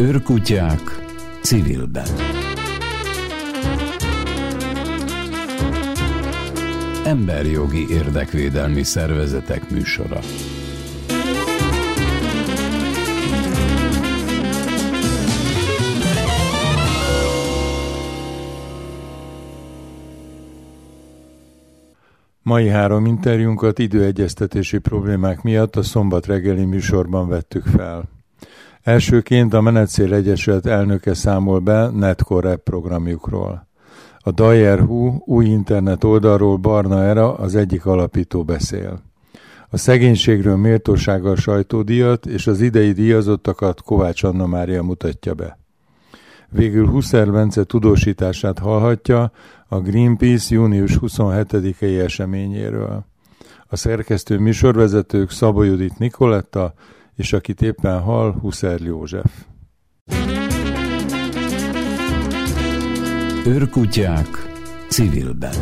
Őrkutyák civilben. Emberjogi érdekvédelmi szervezetek műsora. Mai három interjúnkat időegyeztetési problémák miatt a szombat reggeli műsorban vettük fel. Elsőként a Menetszél Egyesület elnöke számol be Netcore programjukról. A Dayer.hu új internet oldalról Barna Era az egyik alapító beszél. A szegénységről méltósággal sajtódíjat és az idei díjazottakat Kovács Anna Mária mutatja be. Végül Huszer Bence tudósítását hallhatja a Greenpeace június 27-i eseményéről. A szerkesztő műsorvezetők Szabó Judit Nikoletta és akit éppen hall, Huszer József. Őrkutyák civilben.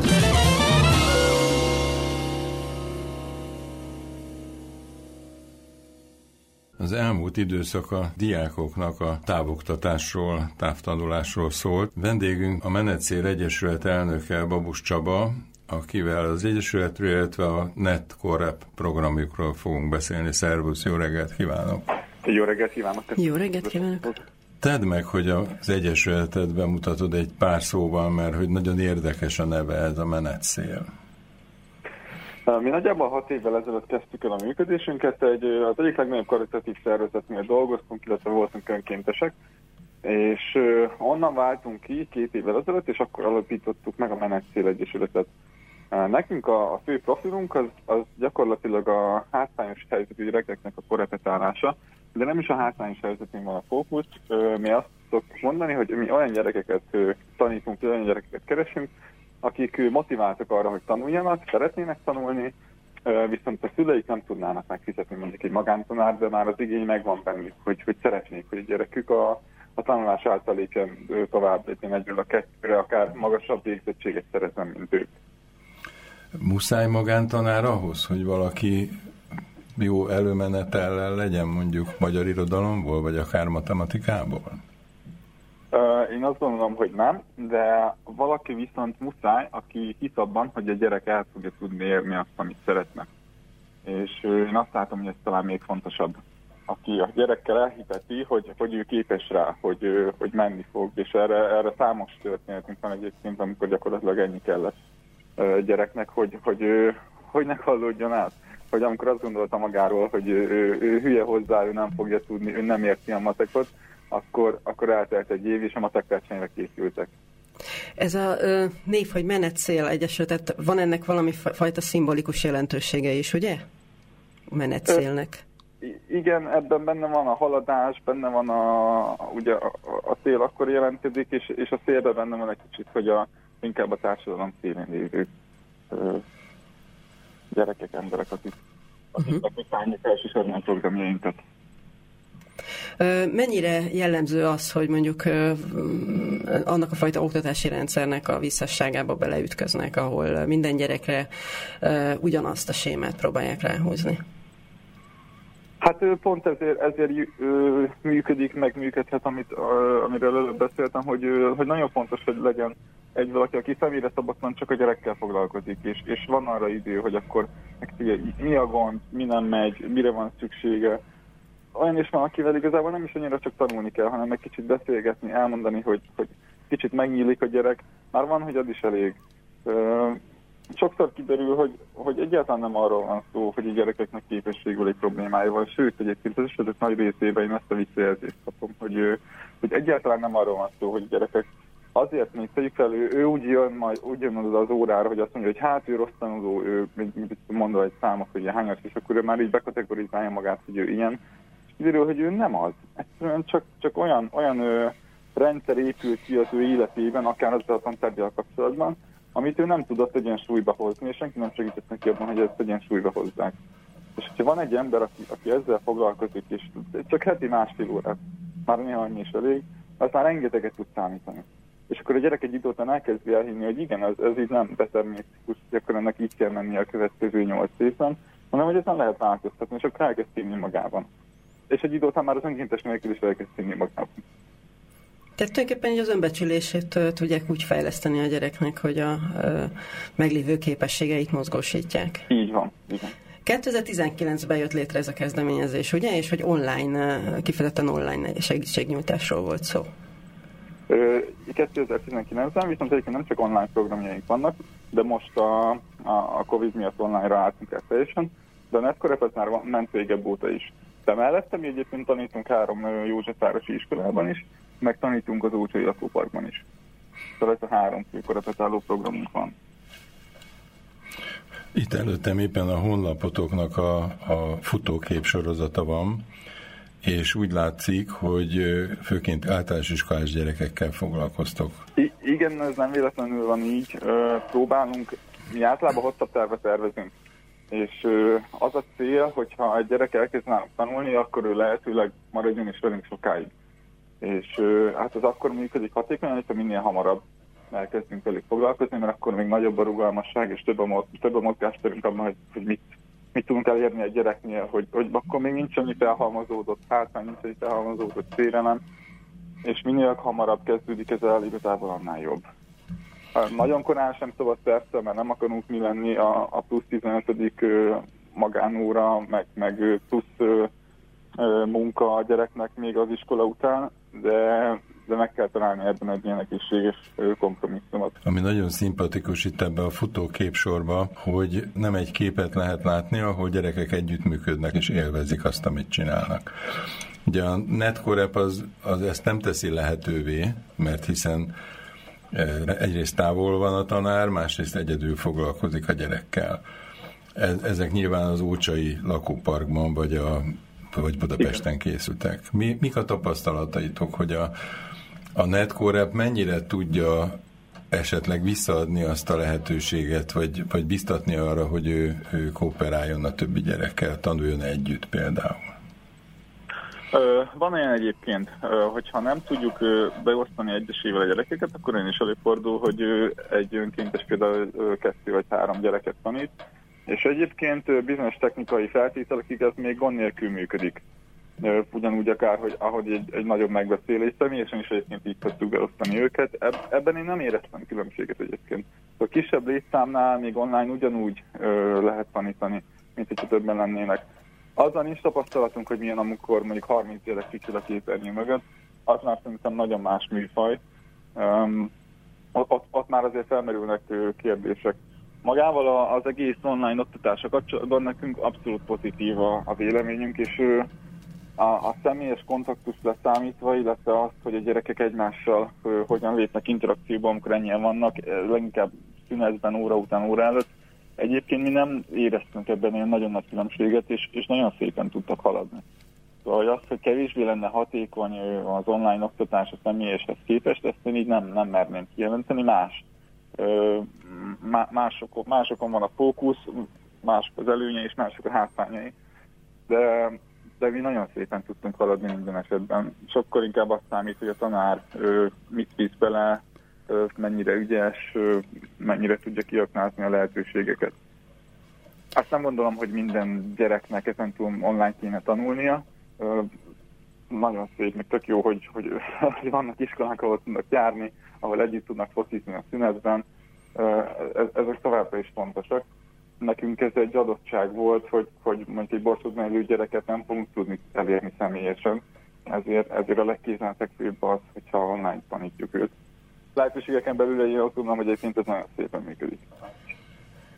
Az elmúlt időszak a diákoknak a távoktatásról, távtanulásról szólt. Vendégünk a Menetszél Egyesület elnöke Babus Csaba, akivel az Egyesületről, illetve a NetCorep programjukról fogunk beszélni. Szervusz, jó reggelt kívánok! Jó reggelt kívánok! Jó reggelt kívánok! Tedd meg, hogy az Egyesületet bemutatod egy pár szóval, mert hogy nagyon érdekes a neve ez a menetszél. Mi nagyjából hat évvel ezelőtt kezdtük el a működésünket, egy, az egyik legnagyobb karitatív szervezetnél dolgoztunk, illetve voltunk önkéntesek, és onnan váltunk ki két évvel ezelőtt, és akkor alapítottuk meg a Menetszél Egyesületet. Nekünk a, a fő profilunk az, az gyakorlatilag a hátrányos helyzetű gyerekeknek a korepetálása, de nem is a hátrányos helyzetén van a fókusz. Mi azt szoktuk mondani, hogy mi olyan gyerekeket tanítunk, olyan gyerekeket keresünk, akik motiváltak arra, hogy tanuljanak, szeretnének tanulni, viszont a szüleik nem tudnának megfizetni mondjuk egy magántanár, de már az igény megvan bennük, hogy, hogy szeretnék, hogy a gyerekük a, a tanulás által lépjen tovább lépjen egyről a kettőre, akár magasabb végzettséget szeretem, mint ők. Muszáj magántanár ahhoz, hogy valaki jó előmenetellel legyen mondjuk magyar irodalomból, vagy akár matematikából? Én azt gondolom, hogy nem, de valaki viszont muszáj, aki hisz abban, hogy a gyerek el fogja tudni érni azt, amit szeretne. És én azt látom, hogy ez talán még fontosabb. Aki a gyerekkel elhiteti, hogy, hogy ő képes rá, hogy, hogy menni fog, és erre, erre számos történetünk van egyébként, amikor gyakorlatilag ennyi kellett gyereknek, hogy, hogy, hogy, hogy ne hallódjon át. Hogy amikor azt gondolta magáról, hogy ő, ő, ő hülye hozzá, ő nem fogja tudni, ő nem érti a matekot, akkor, akkor eltelt egy év, és a matekversenyre készültek. Ez a ö, név, hogy menetszél egyesület, van ennek valami fajta szimbolikus jelentősége is, ugye? Menetszélnek. Ö, igen, ebben benne van a haladás, benne van a, ugye a, a cél akkor jelentkezik, és, és a célben benne van egy kicsit, hogy a, inkább a társadalom szélén lévő gyerekek, emberek, akik, uh-huh. akik akik elsősorban programjainkat. Mennyire jellemző az, hogy mondjuk annak a fajta oktatási rendszernek a visszasságába beleütköznek, ahol minden gyerekre ugyanazt a sémát próbálják ráhúzni? Hát pont ezért, ezért működik, meg működhet, amit, amiről előbb beszéltem, hogy, hogy nagyon fontos, hogy legyen egy valaki, aki személyre szabottan csak a gyerekkel foglalkozik, és, és van arra idő, hogy akkor mi a gond, mi nem megy, mire van szüksége, olyan is van, akivel igazából nem is annyira csak tanulni kell, hanem egy kicsit beszélgetni, elmondani, hogy, hogy kicsit megnyílik a gyerek. Már van, hogy az is elég. Sokszor kiderül, hogy, hogy egyáltalán nem arról van szó, hogy a gyerekeknek képességből egy problémája van, sőt, egyébként az esetek nagy részében én ezt a visszajelzést kapom, hogy, hogy egyáltalán nem arról van szó, hogy a gyerekek azért még tegyük fel, ő, ő úgy jön majd úgy jön az, az órára, hogy azt mondja, hogy hát ő rossz tanuló, ő mondva egy számot, hogy hányas, és akkor ő már így bekategorizálja magát, hogy ő ilyen, kiderül, hogy ő nem az. Egyszerűen csak, csak olyan, olyan ö, rendszer épült ki az ő életében, akár az a tantárgyal kapcsolatban, amit ő nem tudott egyensúlyba hozni, és senki nem segített neki abban, hogy ezt egyensúlyba hozzák. És ha van egy ember, aki, aki ezzel foglalkozik, és csak heti másfél órát, már néha annyi is elég, az már rengeteget tud számítani. És akkor a gyerek egy idő után elkezdi elhinni, hogy igen, ez, ez így nem determinisztikus, hogy akkor ennek így kell menni a következő nyolc évben, hanem hogy ezt nem lehet változtatni, és akkor elkezd hinni magában. és egy idő után már az önkéntes nélkül is elkezd színni magának. Tehát tulajdonképpen így az önbecsülését tudják úgy fejleszteni a gyereknek, hogy a, a meglévő képességeit mozgósítják. Így van, így van. 2019-ben jött létre ez a kezdeményezés, ugye? És hogy online, kifejezetten online segítségnyújtásról volt szó. 2019-ben viszont egyébként nem csak online programjaink vannak, de most a, a, a Covid miatt online-ra álltunk el teljesen, de a Netcorep már van, ment régebb óta is. De mellette mi egyébként tanítunk három Józsefvárosi iskolában is, meg tanítunk az Ócsai Lakóparkban is. Szóval ez a három fő programunk van. Itt előttem éppen a honlapotoknak a, a futókép sorozata van, és úgy látszik, hogy főként általános iskolás gyerekekkel foglalkoztok. I- igen, ez nem véletlenül van így. Próbálunk, mi általában hosszabb tervet tervezünk. És az a cél, hogyha egy gyerek elkezd nálunk tanulni, akkor ő lehetőleg maradjon is velünk sokáig. És hát az akkor működik hatékonyan, hogyha minél hamarabb elkezdünk velük foglalkozni, mert akkor még nagyobb a rugalmasság, és több a, több a mozgásterünk abban, hogy, hogy mit, mit tudunk elérni egy gyereknél, hogy, hogy akkor még nincs annyi felhalmozódott hátán, nincs annyi felhalmozódott félelem, és minél hamarabb kezdődik ez el, igazából annál jobb. Nagyon korán sem szabad persze, mert nem akarunk mi lenni a, a plusz 15. magánóra, meg, meg plusz munka a gyereknek még az iskola után, de de meg kell találni ebben egy ilyen egészséges kompromisszumot. Ami nagyon szimpatikus itt ebbe a futóképsorba, hogy nem egy képet lehet látni, ahol gyerekek együttműködnek és élvezik azt, amit csinálnak. Ugye a Netcorep az, az ezt nem teszi lehetővé, mert hiszen egyrészt távol van a tanár, másrészt egyedül foglalkozik a gyerekkel. Ezek nyilván az Ócsai lakóparkban vagy a vagy Budapesten készültek. Mi, mik a tapasztalataitok, hogy a, a Netcore mennyire tudja esetleg visszaadni azt a lehetőséget, vagy, vagy biztatni arra, hogy ő, ő kooperáljon a többi gyerekkel, tanuljon együtt például? Van olyan egyébként, hogyha nem tudjuk beosztani egyesével a gyerekeket, akkor én is előfordul, hogy egy önkéntes például kettő vagy három gyereket tanít, és egyébként bizonyos technikai feltételekig ez még gond nélkül működik ugyanúgy akár, hogy ahogy egy, egy nagyobb megbeszélés, személyesen is egyébként így tudtuk beosztani őket. Ebben én nem éreztem különbséget egyébként. A kisebb létszámnál még online ugyanúgy ö, lehet tanítani, mint hogyha többen lennének. Azzal nincs tapasztalatunk, hogy milyen amikor mondjuk 30 éves kicsit a képernyő mögött, az már szerintem nagyon más műfaj. Um, ott, ott már azért felmerülnek kérdések. Magával az egész online oktatása kapcsolatban nekünk abszolút pozitív a, a véleményünk, és a, a személyes kontaktus leszámítva, illetve azt, hogy a gyerekek egymással ö, hogyan lépnek interakcióban, amikor ennyien vannak, leginkább szünetben, óra után, óra előtt. Egyébként mi nem éreztünk ebben ilyen nagyon nagy különbséget, és, és nagyon szépen tudtak haladni. Szóval hogy azt, hogy kevésbé lenne hatékony az online oktatás a személyeshez képest, ezt én így nem, nem merném kijelenteni. Más. Ö, másokon, másokon van a fókusz, mások az előnye és mások a hátrányai. De de mi nagyon szépen tudtunk haladni minden esetben. Sokkal inkább azt számít, hogy a tanár ő, mit visz bele, ő, mennyire ügyes, ő, mennyire tudja kiaknázni a lehetőségeket. Azt nem gondolom, hogy minden gyereknek ezen túl online kéne tanulnia. Ö, nagyon szép, meg tök jó, hogy, hogy, hogy vannak iskolák, ahol tudnak járni, ahol együtt tudnak focizni a szünetben. Ezek továbbra is fontosak nekünk ez egy adottság volt, hogy, hogy mondjuk egy borsod mellő gyereket nem fogunk tudni elérni személyesen, ezért, ezért a legkézenfekvőbb az, hogyha online tanítjuk őt. Lehetőségeken belül én azt tudom, hogy egyébként ez nagyon szépen működik.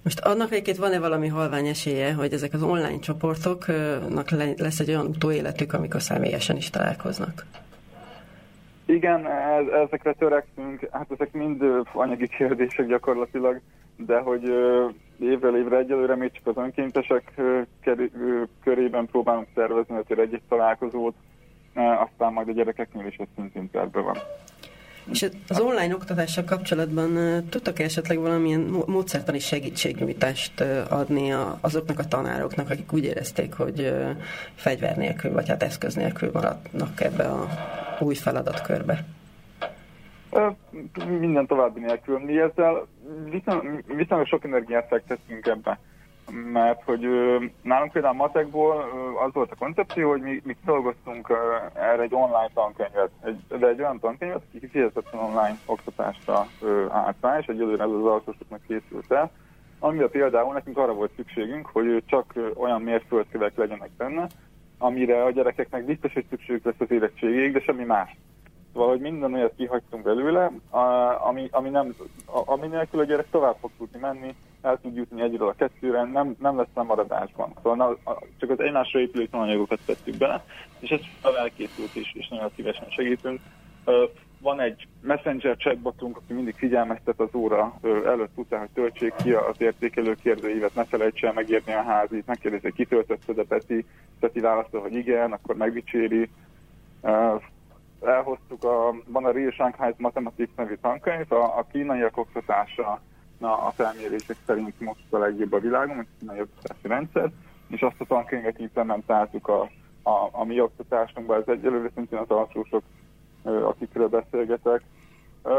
Most annak egyébként van-e valami halvány esélye, hogy ezek az online csoportoknak lesz egy olyan utóéletük, amikor személyesen is találkoznak? Igen, ezekre törekszünk, hát ezek mind anyagi kérdések gyakorlatilag, de hogy évről évre egyelőre még csak az önkéntesek körében próbálunk szervezni azért egy-egy találkozót, aztán majd a gyerekeknél is ez szintén terve van. És az online oktatással kapcsolatban tudtak -e esetleg valamilyen módszertani segítségnyújtást adni azoknak a tanároknak, akik úgy érezték, hogy fegyver nélkül, vagy hát eszköz nélkül maradnak ebbe a új feladatkörbe? Minden további nélkül. Mi ezzel viszonylag sok energiát fektetünk ebbe. mert hogy nálunk például matekból az volt a koncepció, hogy mi, mi dolgoztunk erre egy online tankönyvet, egy, de egy olyan tankönyvet, aki kifejezetten online oktatásra állt és egyelőre ez az alsósoknak készült el, amire például nekünk arra volt szükségünk, hogy csak olyan mérföldkövek legyenek benne, amire a gyerekeknek biztos, hogy szükségük lesz az érettségig, de semmi más. Szóval, hogy minden olyat kihagytunk belőle, ami, ami, nem, ami nélkül a gyerek tovább fog tudni menni, el tud jutni egyről a kettőre, nem, nem lesz maradásban. Szóval na, csak az egymásra épülő tananyagokat tettük bele, és ez a elkészült is, és nagyon szívesen segítünk. Van egy messenger chatbotunk, aki mindig figyelmeztet az óra előtt után, hogy töltsék ki az értékelő kérdőívet, ne felejts el megírni a házit, megkérdezi, hogy kitöltötte, de Peti, Peti válaszol, hogy igen, akkor megdicséri. Elhoztuk, a, van a Real Shanghai Mathematics nevű tankönyv, a, a kínaiak oktatása na, a felmérések szerint most a legjobb a világon, a kínai oktatási rendszer, és azt a tankönyvet implementáltuk a, a, a mi oktatásunkba, ez egyelőre szintén az alsósok, akikről beszélgetek,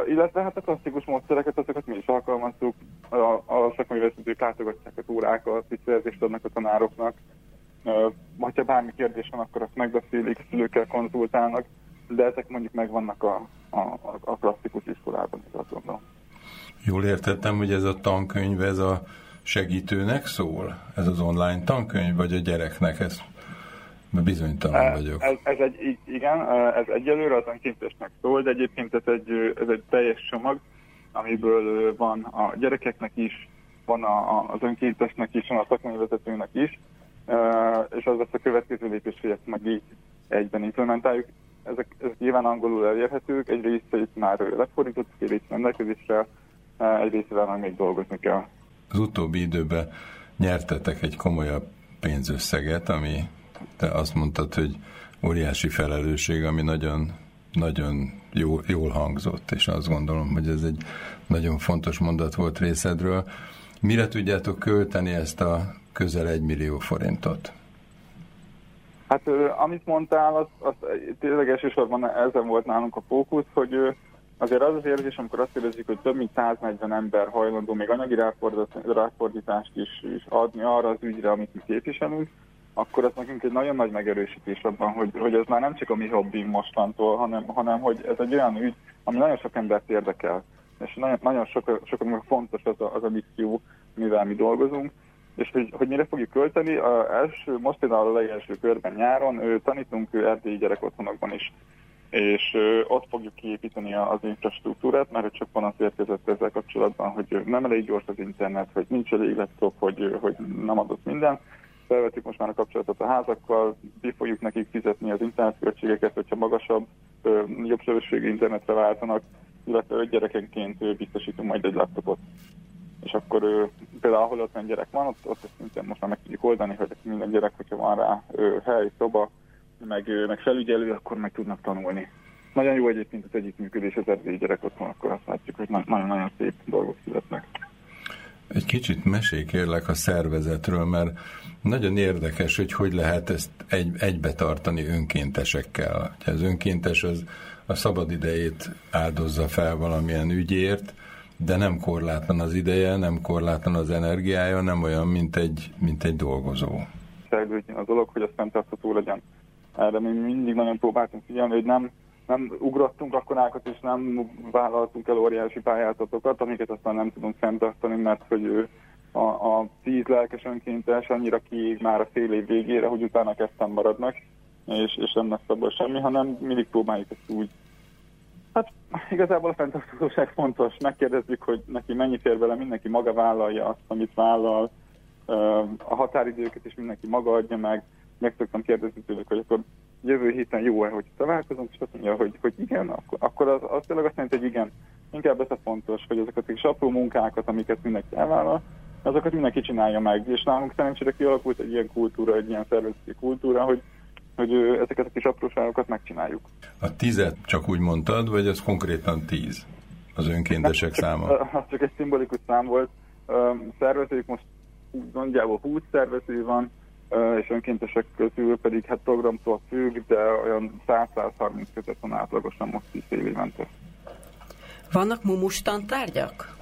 illetve hát a klasszikus módszereket, azokat mi is alkalmazzuk, a, a szakmai vezetők látogatják az órákat, visszajelzést adnak a tanároknak, ha bármi kérdés van, akkor azt megbeszélik, szülőkkel konzultálnak, de ezek mondjuk megvannak a, a, a klasszikus iskolában, is azt gondolom. Jól értettem, hogy ez a tankönyv, ez a segítőnek szól? Ez az online tankönyv, vagy a gyereknek? Ez bizonytalan e, vagyok. Ez, ez egy, igen, e, ez egyelőre az önkéntesnek szól, de egyébként ez egy, ez egy teljes csomag, amiből van a gyerekeknek is, van a, az önkéntesnek is, van a szakmányvezetőnek is, e, és az lesz a következő lépés, hogy ezt meg így egyben implementáljuk. Ezek, ezek nyilván angolul elérhetők, egy részét már lefordítottuk, egy részt rendelkezésre, egy részével meg még dolgozni kell. Az utóbbi időben nyertetek egy komolyabb pénzösszeget, ami te azt mondtad, hogy óriási felelősség, ami nagyon, nagyon jó, jól hangzott, és azt gondolom, hogy ez egy nagyon fontos mondat volt részedről. Mire tudjátok költeni ezt a közel egy millió forintot? Hát amit mondtál, az, az tényleg elsősorban ezen volt nálunk a fókusz, hogy azért az az érzés, amikor azt érezzük, hogy több mint 140 ember hajlandó még anyagi ráfordítást is, is adni arra az ügyre, amit mi képviselünk, akkor ez nekünk egy nagyon nagy megerősítés abban, hogy, hogy ez már nem csak a mi hobbing mostantól, hanem, hanem hogy ez egy olyan ügy, ami nagyon sok embert érdekel. És nagyon, nagyon sok, fontos az a, az a misszió, mivel mi dolgozunk. És hogy, hogy mire fogjuk költeni, a első, most például a legelső körben nyáron tanítunk erdélyi gyerekotthonokban is és ott fogjuk kiépíteni az infrastruktúrát, mert csak van az érkezett ezzel kapcsolatban, hogy nem elég gyors az internet, hogy nincs elég laptop, hogy, hogy nem adott minden. Felvettük most már a kapcsolatot a házakkal, ki fogjuk nekik fizetni az internetköltségeket, hogyha magasabb, jobb sebességű internetre váltanak, illetve öt gyerekenként biztosítunk majd egy laptopot. És akkor ö, például ahol 50 gyerek van, ott, ott szintén most már meg tudjuk oldani, hogy minden gyerek, hogyha van rá ö, hely, szoba, meg, meg felügyelő, akkor meg tudnak tanulni. Nagyon jó egyébként az együttműködés az erdélyi gyerek otthon, akkor azt látjuk, hogy nagyon-nagyon szép dolgok születnek. Egy kicsit mesélj kérlek a szervezetről, mert nagyon érdekes, hogy hogy lehet ezt egy, egybe tartani önkéntesekkel. Az önkéntes az a szabad idejét áldozza fel valamilyen ügyért, de nem korlátlan az ideje, nem korlátlan az energiája, nem olyan, mint egy, mint egy dolgozó. Szergődjön a dolog, hogy az fenntartható legyen erre mi mindig nagyon próbáltunk figyelni, hogy nem, nem ugrottunk akkorákat, és nem vállaltunk el óriási pályázatokat, amiket aztán nem tudunk fenntartani, mert hogy ő a, a tíz lelkes önkéntes annyira kiég már a fél év végére, hogy utána kezdtem maradnak, és, és nem lesz abból semmi, hanem mindig próbáljuk ezt úgy. Hát igazából a fenntarthatóság fontos. Megkérdezzük, hogy neki mennyi fér bele, mindenki maga vállalja azt, amit vállal, a határidőket is mindenki maga adja meg, meg szoktam kérdezni tőlük, hogy akkor jövő héten jó-e, hogy találkozunk, és azt mondja, hogy, hogy igen, akkor, akkor az, az tényleg azt jelenti, hogy igen. Inkább ez a fontos, hogy ezeket a kis apró munkákat, amiket mindenki elvállal, azokat mindenki csinálja meg. És nálunk szerencsére kialakult egy ilyen kultúra, egy ilyen szervezeti kultúra, hogy hogy ezeket a kis apróságokat megcsináljuk. A tízet csak úgy mondtad, vagy az konkrétan tíz? Az önkéntesek száma? Az csak egy szimbolikus szám volt. Szervezők most nagyjából 20 szervező van, és önkéntesek közül pedig hát programtól függ, de olyan 100-130 között van átlagosan most is fél évente. Vannak mumus tantárgyak?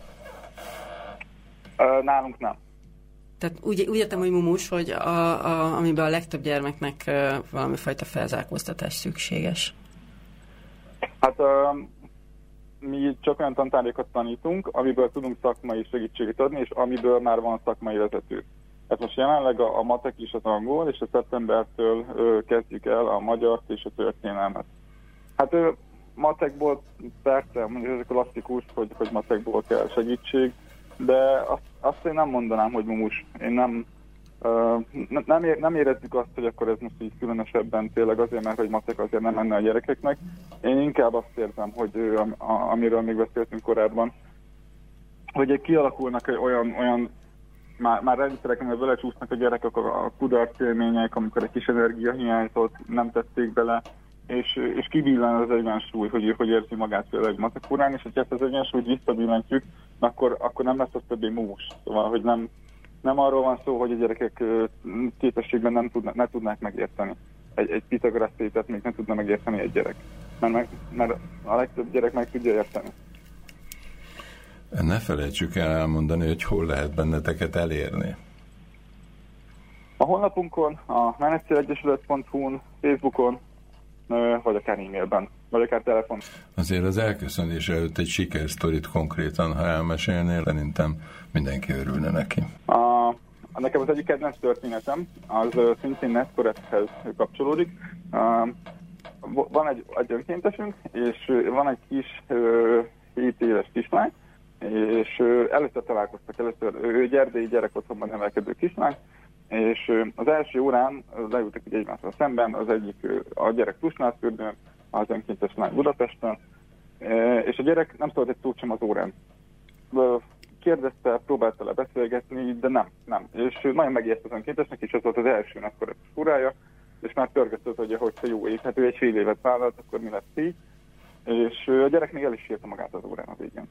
Nálunk nem. Tehát úgy, úgy értem, hogy mumus, hogy a, a, amiben a legtöbb gyermeknek uh, valami fajta felzárkóztatás szükséges. Hát uh, mi csak olyan tantárgyakat tanítunk, amiből tudunk szakmai segítséget adni, és amiből már van szakmai vezető. Hát most jelenleg a, a matek is az angol, és a szeptembertől ö, kezdjük el a magyar és a történelmet. Hát ö, matekból persze, mondjuk ez a klasszikus, hogy, hogy matekból kell segítség, de azt, azt én nem mondanám, hogy mumus. Én nem, uh, nem, ér, nem érezzük azt, hogy akkor ez most így különösebben tényleg azért, mert hogy matek azért nem menne a gyerekeknek. Én inkább azt érzem, hogy uh, amiről még beszéltünk korábban, hogy kialakulnak olyan, olyan már, már rendszerek, amivel belecsúsznak a gyerekek a, a kudarc élmények, amikor egy kis energia hiányzott, nem tették bele, és, és kibillen az egyensúly, hogy, hogy érzi magát egy matekórán, és hogyha ezt az egyensúlyt visszabillentjük, akkor, akkor nem lesz az többé mús. Szóval, hogy nem, nem arról van szó, hogy a gyerekek képességben nem tudna, ne tudnák megérteni. Egy, egy Pythagoras tétet még nem tudna megérteni egy gyerek. Mert, meg, mert a legtöbb gyerek meg tudja érteni. Ne felejtsük el elmondani, hogy hol lehet benneteket elérni. A honlapunkon, a menetszélegyesület.hu-n, Facebookon, vagy akár e-mailben, vagy akár telefon. Azért az elköszönés előtt egy sikersztorit konkrétan, ha elmesélnél, szerintem mindenki örülne neki. A, nekem az egyik kedvenc történetem, az szintén Netcorethez kapcsolódik. Van egy, egy önkéntesünk, és van egy kis 7 éves kislány, és először találkoztak, először ő gyerdei gyerek otthonban nevelkedő kislány, és az első órán leültek egy egymással szemben, az egyik a gyerek Tusnádfürdőn, az önkéntes lány Budapesten, és a gyerek nem szólt egy szót sem az órán. Kérdezte, próbálta le beszélgetni, de nem, nem. És nagyon megijedt az önkéntesnek, és ez volt az első akkor furája, és már törgetett, hogy hogyha jó ég, hát ő egy fél évet vállalt, akkor mi lesz így. És a gyerek még el is írta magát az órán a végén.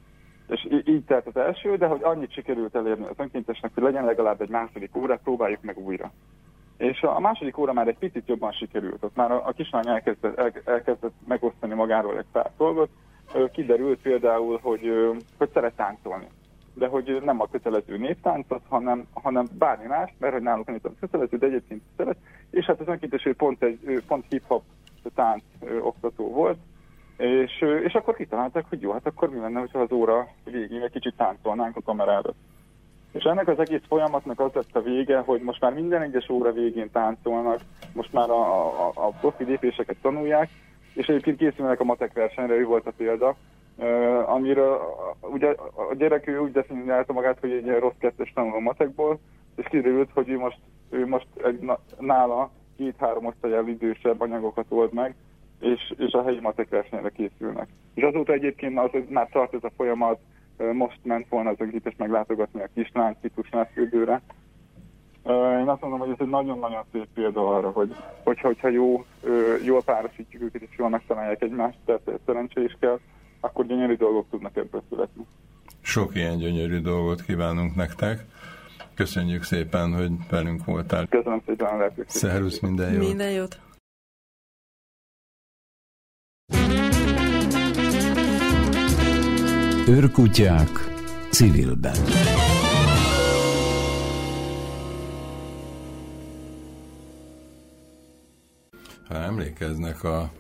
Így telt az első, de hogy annyit sikerült elérni az önkéntesnek, hogy legyen legalább egy második óra, próbáljuk meg újra. És a második óra már egy picit jobban sikerült, ott már a, kislány elkezdett, el, elkezdett megosztani magáról egy pár dolgot. Kiderült például, hogy, hogy szeret táncolni. De hogy nem a kötelező néptáncot, hanem, hanem bármi más, mert hogy náluk nem kötelező, de egyébként szeret. És hát az önkéntes pont, egy, pont hip-hop tánc oktató volt, és, és akkor kitalálták, hogy jó, hát akkor mi lenne, hogyha az óra végén egy kicsit táncolnánk a kamerára. És ennek az egész folyamatnak az lett a vége, hogy most már minden egyes óra végén táncolnak, most már a, a, a profi lépéseket tanulják, és egyébként készülnek a matek versenyre, ő volt a példa, uh, amiről ugye a gyerek ő úgy definiálta magát, hogy egy rossz kettes tanuló matekból, és kiderült, hogy ő most, ő most egy, nála két-három osztályjal idősebb anyagokat old meg, és, és a helyi matek versenyre készülnek. És azóta egyébként az, már tart ez a folyamat, most ment volna az önkéntes meglátogatni a kislány Citusnál fürdőre. Én azt mondom, hogy ez egy nagyon-nagyon szép példa arra, hogy, hogyha, hogyha jó, jól párosítjuk őket, és jól megtalálják egymást, tehát szerencsé is kell, akkor gyönyörű dolgok tudnak ebből születni. Sok ilyen gyönyörű dolgot kívánunk nektek. Köszönjük szépen, hogy velünk voltál. Köszönöm szépen a lehetőséget. Szervusz, minden jót. Minden jót. Őrkutyák civilben. Ha emlékeznek a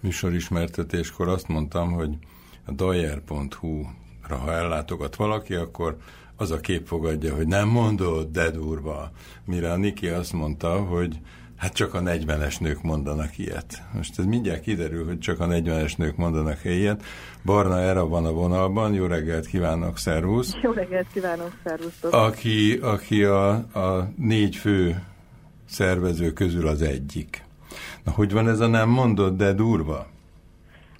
műsorismertetéskor azt mondtam, hogy a dajer.hu-ra ha ellátogat valaki, akkor az a kép fogadja, hogy nem mondod, de durva. Mire a Niki azt mondta, hogy Hát csak a 40-es nők mondanak ilyet. Most ez mindjárt kiderül, hogy csak a 40-es nők mondanak ilyet. Barna Era van a vonalban, jó reggelt kívánok, szervusz! Jó reggelt kívánok, szervusz! Aki, aki a, a négy fő szervező közül az egyik. Na, hogy van ez a nem mondod, de durva?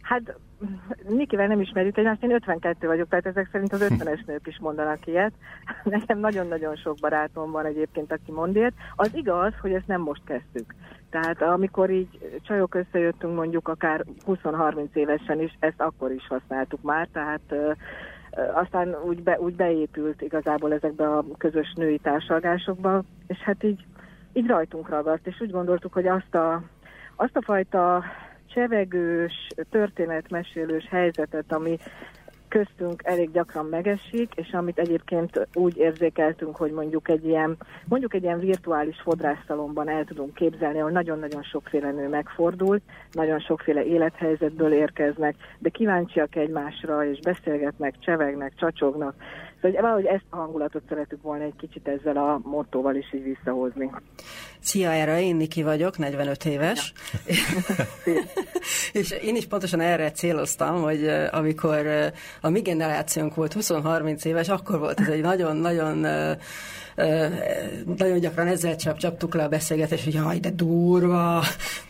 Hát Nikivel nem ismerjük egymást, én 52 vagyok, tehát ezek szerint az 50-es nők is mondanak ilyet. Nekem nagyon-nagyon sok barátom van egyébként, aki mond ilyet. Az igaz, hogy ezt nem most kezdtük. Tehát amikor így csajok összejöttünk mondjuk akár 20-30 évesen is, ezt akkor is használtuk már, tehát ö, aztán úgy, be, úgy beépült igazából ezekbe a közös női társalgásokba, és hát így, így rajtunk ragaszt, és úgy gondoltuk, hogy azt a, azt a fajta csevegős, történetmesélős helyzetet, ami köztünk elég gyakran megesik, és amit egyébként úgy érzékeltünk, hogy mondjuk egy ilyen, mondjuk egy ilyen virtuális fodrásztalomban el tudunk képzelni, ahol nagyon-nagyon sokféle nő megfordult, nagyon sokféle élethelyzetből érkeznek, de kíváncsiak egymásra, és beszélgetnek, csevegnek, csacsognak, Szóval valahogy ezt a hangulatot szeretük volna egy kicsit ezzel a mottóval is így visszahozni. Szia, erre én Niki vagyok, 45 éves. Ja. és én is pontosan erre céloztam, hogy amikor a mi generációnk volt 20-30 éves, akkor volt ez egy nagyon-nagyon nagyon gyakran ezzel csap, csaptuk le a beszélgetést, hogy jaj, de durva,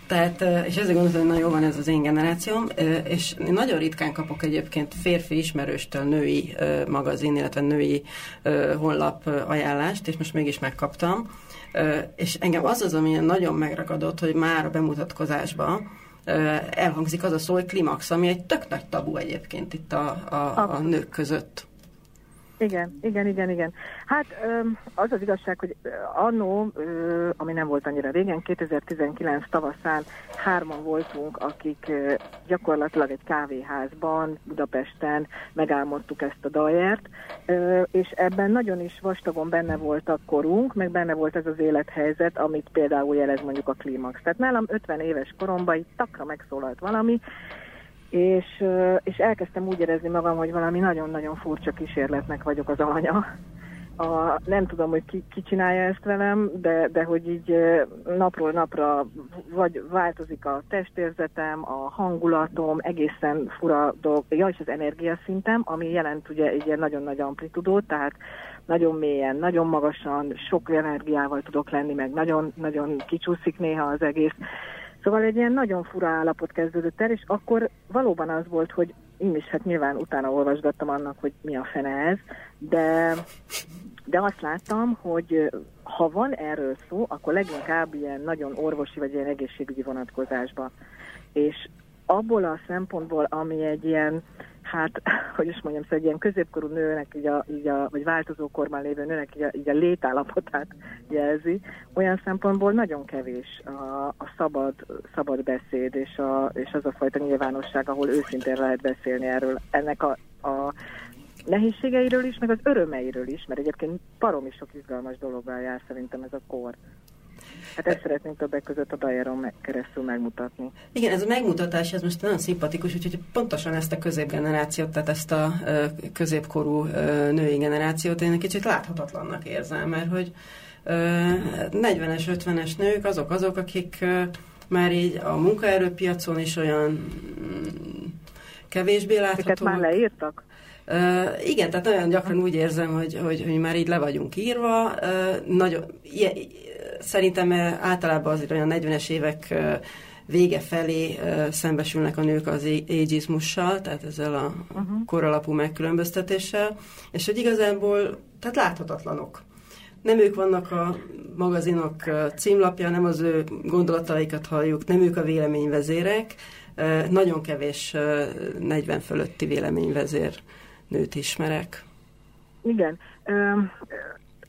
tehát, és ezért gondoltam, hogy nagyon van ez az én generációm, és nagyon ritkán kapok egyébként férfi ismerőstől női magazin, illetve női honlap ajánlást, és most mégis megkaptam. És engem az az, ami nagyon megragadott, hogy már a bemutatkozásban elhangzik az a szó, hogy klimax, ami egy tök nagy tabu egyébként itt a, a, a nők között. Igen, igen, igen, igen. Hát az az igazság, hogy annó, ami nem volt annyira régen, 2019 tavaszán hárman voltunk, akik gyakorlatilag egy kávéházban Budapesten megálmodtuk ezt a dajert, és ebben nagyon is vastagon benne volt a korunk, meg benne volt ez az élethelyzet, amit például jelez mondjuk a klímax. Tehát nálam 50 éves koromban itt takra megszólalt valami, és, és elkezdtem úgy érezni magam, hogy valami nagyon-nagyon furcsa kísérletnek vagyok az alanya. A, nem tudom, hogy ki, ki csinálja ezt velem, de, de hogy így napról napra vagy változik a testérzetem, a hangulatom, egészen fura dolog, ja, és az energiaszintem, ami jelent ugye egy ilyen nagyon nagy amplitudót, tehát nagyon mélyen, nagyon magasan, sok energiával tudok lenni, meg nagyon, nagyon kicsúszik néha az egész. Szóval egy ilyen nagyon fura állapot kezdődött el, és akkor valóban az volt, hogy én is hát nyilván utána olvasgattam annak, hogy mi a fene ez, de, de azt láttam, hogy ha van erről szó, akkor leginkább ilyen nagyon orvosi vagy ilyen egészségügyi vonatkozásban. És abból a szempontból, ami egy ilyen hát, hogy is mondjam, szóval egy ilyen középkorú nőnek, így a, így a, vagy változó korban lévő nőnek így a, így a létállapotát jelzi, olyan szempontból nagyon kevés a, a szabad, szabad beszéd, és, a, és az a fajta nyilvánosság, ahol őszintén lehet beszélni erről, ennek a, a nehézségeiről is, meg az örömeiről is, mert egyébként parom is sok izgalmas dologgal jár szerintem ez a kor. Hát ezt szeretnénk többek között a Dajeron keresztül megmutatni. Igen, ez a megmutatás, ez most nagyon szimpatikus, úgyhogy pontosan ezt a középgenerációt, tehát ezt a középkorú női generációt én egy kicsit láthatatlannak érzem, mert hogy 40-es, 50-es nők azok azok, akik már így a munkaerőpiacon is olyan mm, kevésbé láthatóak. Már leírtak? Uh, igen, tehát nagyon gyakran úgy érzem, hogy, hogy, hogy már így le vagyunk írva. Uh, nagyon, ilyen, szerintem általában azért olyan 40-es évek vége felé szembesülnek a nők az ageizmussal, tehát ezzel a uh-huh. koralapú megkülönböztetéssel, és hogy igazából, tehát láthatatlanok. Nem ők vannak a magazinok címlapja, nem az ő gondolataikat halljuk, nem ők a véleményvezérek, nagyon kevés 40 fölötti véleményvezér nőt ismerek. Igen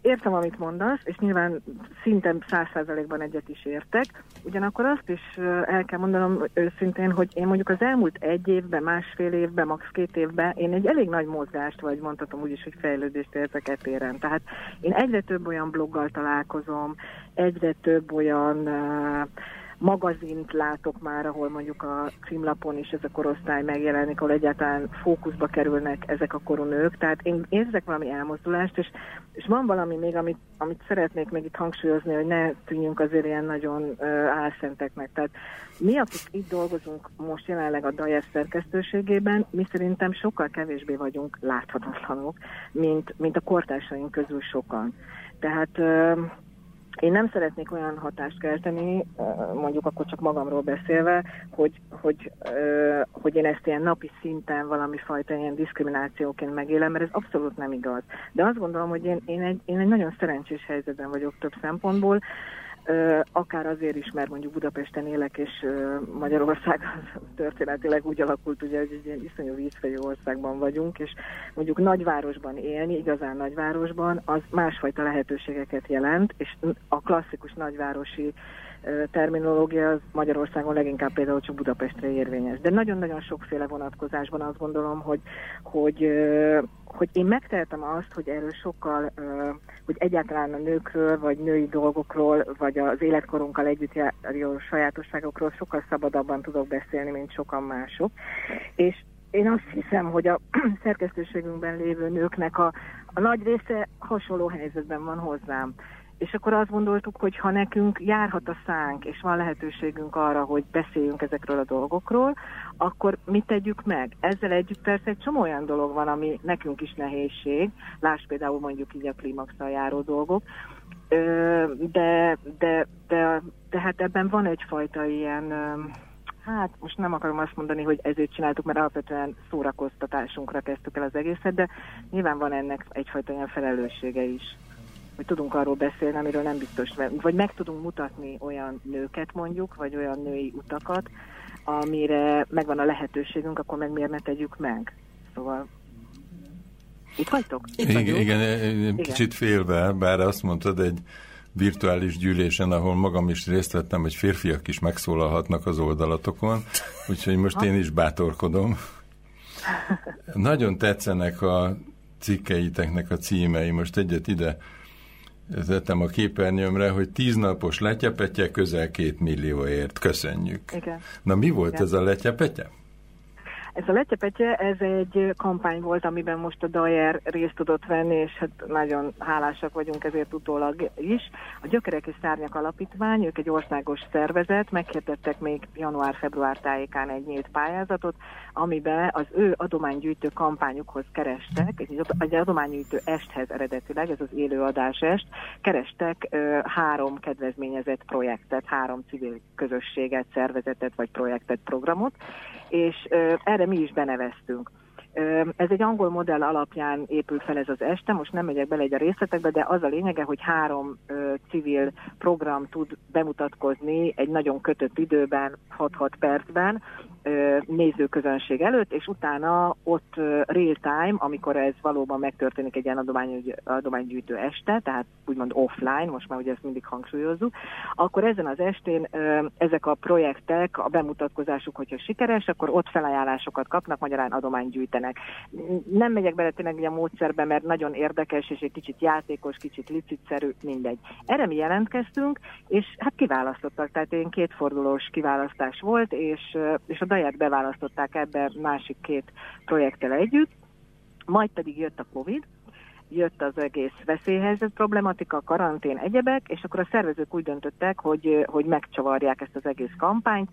értem, amit mondasz, és nyilván szinte száz százalékban egyet is értek. Ugyanakkor azt is el kell mondanom őszintén, hogy én mondjuk az elmúlt egy évben, másfél évben, max. két évben én egy elég nagy mozgást, vagy mondhatom úgy is, hogy fejlődést érzek etéren. Tehát én egyre több olyan bloggal találkozom, egyre több olyan uh, magazint látok már, ahol mondjuk a címlapon is ez a korosztály megjelenik, ahol egyáltalán fókuszba kerülnek ezek a korú nők. Tehát én érzek valami elmozdulást, és, és van valami még, amit, amit szeretnék még itt hangsúlyozni, hogy ne tűnjünk azért ilyen nagyon uh, álszenteknek. Tehát mi, akik itt dolgozunk most jelenleg a Dajer szerkesztőségében, mi szerintem sokkal kevésbé vagyunk láthatatlanok, mint, mint a kortársaink közül sokan. Tehát uh, én nem szeretnék olyan hatást kelteni, mondjuk akkor csak magamról beszélve, hogy, hogy, hogy én ezt ilyen napi szinten valami fajta ilyen diszkriminációként megélem, mert ez abszolút nem igaz. De azt gondolom, hogy én, én, egy, én egy nagyon szerencsés helyzetben vagyok több szempontból, akár azért is, mert mondjuk Budapesten élek, és Magyarország történetileg úgy alakult, ugye, hogy egy ilyen iszonyú vízfejű országban vagyunk, és mondjuk nagyvárosban élni, igazán nagyvárosban, az másfajta lehetőségeket jelent, és a klasszikus nagyvárosi terminológia az Magyarországon leginkább például csak Budapestre érvényes. De nagyon-nagyon sokféle vonatkozásban azt gondolom, hogy, hogy, hogy én megtehetem azt, hogy erről sokkal, hogy egyáltalán a nőkről, vagy női dolgokról, vagy az életkorunkkal együtt járó sajátosságokról sokkal szabadabban tudok beszélni, mint sokan mások. És én azt hiszem, hogy a szerkesztőségünkben lévő nőknek a, a nagy része hasonló helyzetben van hozzám. És akkor azt gondoltuk, hogy ha nekünk járhat a szánk, és van lehetőségünk arra, hogy beszéljünk ezekről a dolgokról, akkor mit tegyük meg? Ezzel együtt persze egy csomó olyan dolog van, ami nekünk is nehézség, láss például mondjuk így a klímaxal járó dolgok, de, de, de, de hát ebben van egyfajta ilyen, hát most nem akarom azt mondani, hogy ezért csináltuk, mert alapvetően szórakoztatásunkra kezdtük el az egészet, de nyilván van ennek egyfajta ilyen felelőssége is. Hogy tudunk arról beszélni, amiről nem biztos, vagy meg tudunk mutatni olyan nőket mondjuk, vagy olyan női utakat, amire megvan a lehetőségünk, akkor meg miért ne tegyük meg. Szóval itt vagytok? Itt igen, igen, igen, kicsit félve, bár azt mondtad egy virtuális gyűlésen, ahol magam is részt vettem, hogy férfiak is megszólalhatnak az oldalatokon, úgyhogy most ha? én is bátorkodom. Nagyon tetszenek a cikkeiteknek a címei, most egyet ide tettem a képernyőmre, hogy tíznapos letyepetje közel két millióért. Köszönjük. Igen. Na mi volt Igen. ez a letyepetje? Ez a letyepetje, ez egy kampány volt, amiben most a Dajer részt tudott venni, és hát nagyon hálásak vagyunk ezért utólag is. A Gyökerek és Szárnyak Alapítvány, ők egy országos szervezet, meghirdettek még január-február tájékán egy nyílt pályázatot, amiben az ő adománygyűjtő kampányukhoz kerestek, egy, adománygyűjtő esthez eredetileg, ez az élő est, kerestek ö, három kedvezményezett projektet, három civil közösséget, szervezetet vagy projektet, programot, és ö, erre mi is beneveztünk. Ez egy angol modell alapján épül fel ez az este, most nem megyek bele egy a részletekbe, de az a lényege, hogy három civil program tud bemutatkozni egy nagyon kötött időben, 6-6 percben, nézőközönség előtt, és utána ott real time, amikor ez valóban megtörténik egy ilyen adomány, adománygyűjtő este, tehát úgymond offline, most már ugye ezt mindig hangsúlyozzuk, akkor ezen az estén ezek a projektek, a bemutatkozásuk, hogyha sikeres, akkor ott felajánlásokat kapnak, magyarán adományt gyűjtenek. Nem megyek bele tényleg a módszerbe, mert nagyon érdekes, és egy kicsit játékos, kicsit licitszerű, mindegy. Erre mi jelentkeztünk, és hát kiválasztottak, tehát én kétfordulós kiválasztás volt, és, és a Daját beválasztották ebbe másik két projekttel együtt, majd pedig jött a Covid, jött az egész veszélyhelyzet problematika, karantén, egyebek, és akkor a szervezők úgy döntöttek, hogy, hogy megcsavarják ezt az egész kampányt.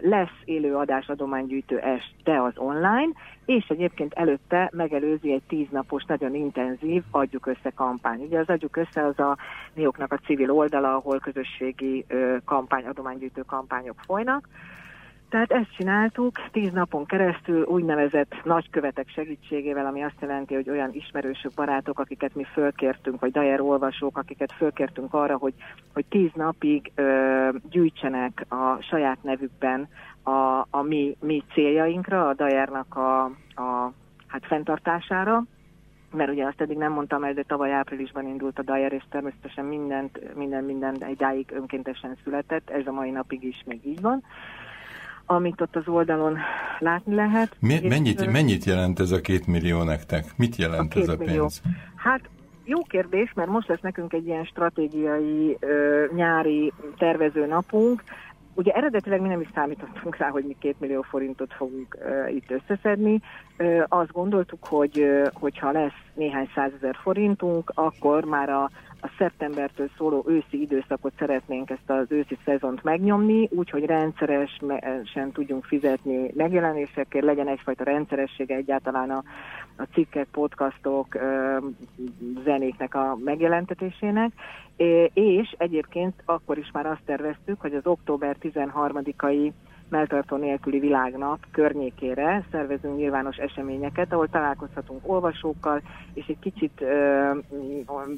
Lesz élő adás adománygyűjtő est, de az online, és egyébként előtte megelőzi egy tíznapos, nagyon intenzív Adjuk Össze kampány. Ugye az Adjuk Össze az a Nioknak a civil oldala, ahol közösségi kampány, adománygyűjtő kampányok folynak, tehát ezt csináltuk tíz napon keresztül úgynevezett nagykövetek segítségével, ami azt jelenti, hogy olyan ismerősök, barátok, akiket mi fölkértünk, vagy Dajer olvasók, akiket fölkértünk arra, hogy, hogy tíz napig ö, gyűjtsenek a saját nevükben a, a mi, mi céljainkra, a Dajernak a, a hát fenntartására, mert ugye azt eddig nem mondtam el, de tavaly áprilisban indult a Dajer, és természetesen mindent, minden, minden egyáig önkéntesen született, ez a mai napig is még így van amit ott az oldalon látni lehet. Mi, mennyit, mennyit jelent ez a két millió nektek? Mit jelent a ez a pénz? Millió. Hát jó kérdés, mert most lesz nekünk egy ilyen stratégiai ö, nyári tervező napunk. Ugye eredetileg mi nem is számítottunk rá, hogy mi két millió forintot fogunk uh, itt összeszedni. Uh, azt gondoltuk, hogy uh, hogyha lesz néhány százezer forintunk, akkor már a a szeptembertől szóló őszi időszakot szeretnénk ezt az őszi szezont megnyomni, úgyhogy rendszeresen tudjunk fizetni megjelenésekért, legyen egyfajta rendszeressége egyáltalán a, a cikkek, podcastok, zenéknek a megjelentetésének, és egyébként akkor is már azt terveztük, hogy az október 13-ai melltartó nélküli világnap környékére szervezünk nyilvános eseményeket, ahol találkozhatunk olvasókkal, és egy kicsit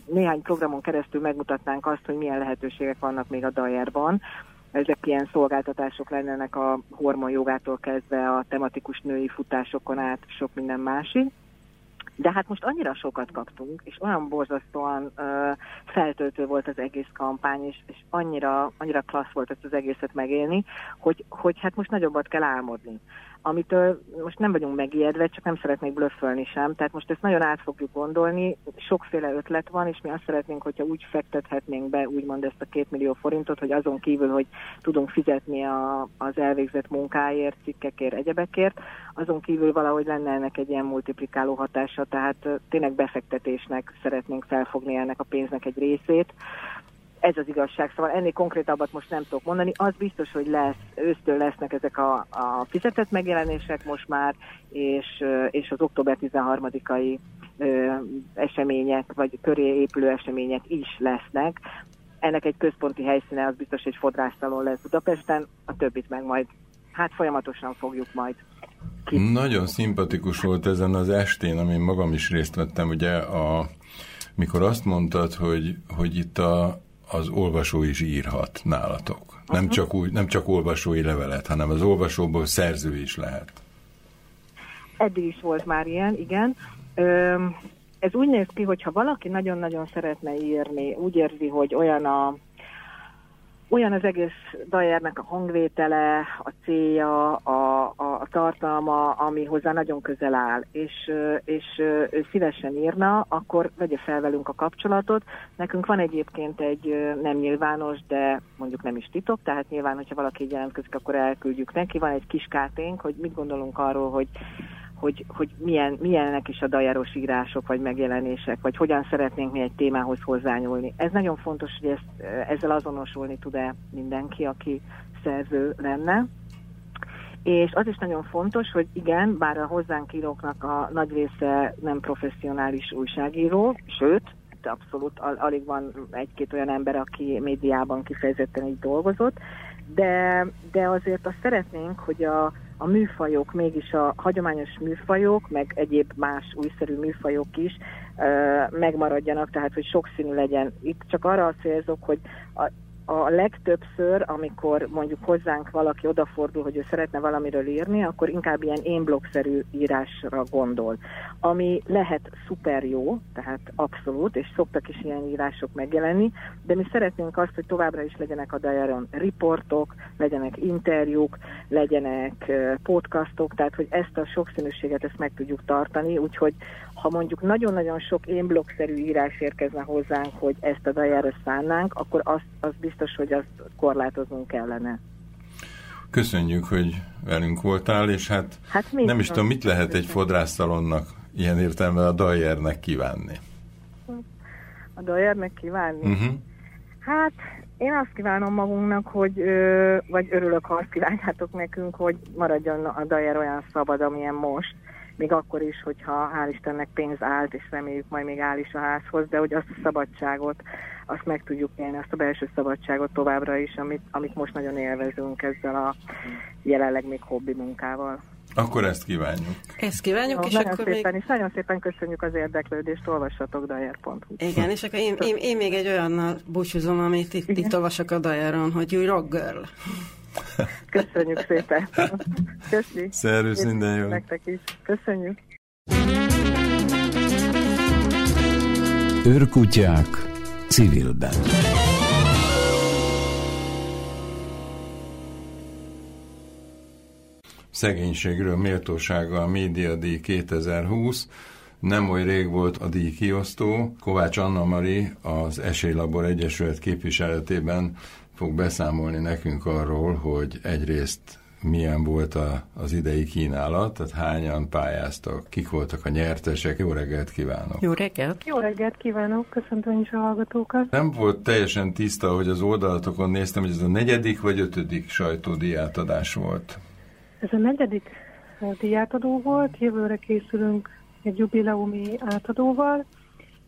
néhány programon keresztül megmutatnánk azt, hogy milyen lehetőségek vannak még a Dajerban. Ezek ilyen szolgáltatások lennének a hormonjogától kezdve a tematikus női futásokon át sok minden másik De hát most annyira sokat kaptunk, és olyan borzasztóan ö, feltöltő volt az egész kampány, és, és annyira, annyira klassz volt ezt az egészet megélni, hogy, hogy hát most nagyobbat kell álmodni amitől most nem vagyunk megijedve, csak nem szeretnék blöffölni sem. Tehát most ezt nagyon át fogjuk gondolni, sokféle ötlet van, és mi azt szeretnénk, hogyha úgy fektethetnénk be, úgymond ezt a két millió forintot, hogy azon kívül, hogy tudunk fizetni a, az elvégzett munkáért, cikkekért, egyebekért, azon kívül valahogy lenne ennek egy ilyen multiplikáló hatása, tehát tényleg befektetésnek szeretnénk felfogni ennek a pénznek egy részét ez az igazság. Szóval ennél konkrétabbat most nem tudok mondani. Az biztos, hogy lesz, ősztől lesznek ezek a, a fizetett megjelenések most már, és, és az október 13-ai események, vagy köré épülő események is lesznek. Ennek egy központi helyszíne az biztos, hogy fodrásztalon lesz Budapesten, a többit meg majd hát folyamatosan fogjuk majd ki. Nagyon szimpatikus volt ezen az estén, amin magam is részt vettem, ugye a mikor azt mondtad, hogy, hogy itt a, az olvasó is írhat nálatok. Nem csak, úgy, nem csak olvasói levelet, hanem az olvasóból szerző is lehet. Eddig is volt már ilyen, igen. Ö, ez úgy néz ki, hogy ha valaki nagyon-nagyon szeretne írni, úgy érzi, hogy olyan a olyan az egész Dajernek a hangvétele, a célja, a, a, a tartalma, ami hozzá nagyon közel áll, és, és ő szívesen írna, akkor vegye fel velünk a kapcsolatot. Nekünk van egyébként egy nem nyilvános, de mondjuk nem is titok, tehát nyilván, hogyha valaki jelentkezik, akkor elküldjük neki. Van egy kis káténk, hogy mit gondolunk arról, hogy hogy, hogy milyen, milyenek is a dajáros írások vagy megjelenések, vagy hogyan szeretnénk mi egy témához hozzányúlni. Ez nagyon fontos, hogy ezt, ezzel azonosulni tud-e mindenki, aki szerző lenne. És az is nagyon fontos, hogy igen, bár a hozzánk íróknak a nagy része nem professzionális újságíró, sőt, abszolút al- alig van egy-két olyan ember, aki médiában kifejezetten így dolgozott, de, de azért azt szeretnénk, hogy a, a műfajok, mégis a hagyományos műfajok, meg egyéb más újszerű műfajok is megmaradjanak, tehát hogy sokszínű legyen. Itt csak arra célzok, hogy a, a legtöbbször, amikor mondjuk hozzánk valaki odafordul, hogy ő szeretne valamiről írni, akkor inkább ilyen én blogszerű írásra gondol, ami lehet szuper jó, tehát abszolút, és szoktak is ilyen írások megjelenni, de mi szeretnénk azt, hogy továbbra is legyenek a Diaron riportok, legyenek interjúk, legyenek podcastok, tehát hogy ezt a sokszínűséget ezt meg tudjuk tartani, úgyhogy ha mondjuk nagyon-nagyon sok én blogszerű írás érkezne hozzánk, hogy ezt a dajára szánnánk, akkor azt, az biztos, hogy azt korlátoznunk kellene. Köszönjük, hogy velünk voltál, és hát, hát nem is tudom, mit lehet egy fodrásztalonnak ilyen értelme a dajernek kívánni. A dajernek kívánni? Uh-huh. Hát én azt kívánom magunknak, hogy, vagy örülök, ha azt kívánjátok nekünk, hogy maradjon a dajer olyan szabad, amilyen most, még akkor is, hogyha hál' Istennek pénz állt, és reméljük majd még áll is a házhoz, de hogy azt a szabadságot, azt meg tudjuk élni, azt a belső szabadságot továbbra is, amit, amit most nagyon élvezünk ezzel a jelenleg még hobbi munkával. Akkor ezt kívánjuk. Ezt kívánjuk, no, és nagyon akkor szépen, még... És nagyon szépen köszönjük az érdeklődést, olvassatok dajer.hu. Igen, és akkor én, én, én még egy olyannal búcsúzom, amit itt, itt olvasok a Dajeron, hogy you rock girl. Köszönjük szépen. Köszi. Szervusz, minden jó. Nektek is. Köszönjük. Őrkutyák civilben. Szegénységről méltósággal médiadíj 2020. Nem oly rég volt a díj kiosztó. Kovács Anna Mari az Esélylabor Egyesület képviseletében fog beszámolni nekünk arról, hogy egyrészt milyen volt a, az idei kínálat, tehát hányan pályáztak, kik voltak a nyertesek. Jó reggelt kívánok! Jó reggelt! Jó reggelt kívánok, köszöntöm is a hallgatókat. Nem volt teljesen tiszta, hogy az oldalatokon néztem, hogy ez a negyedik vagy ötödik sajtódiátadás volt. Ez a negyedik diátadó volt, jövőre készülünk egy jubileumi átadóval,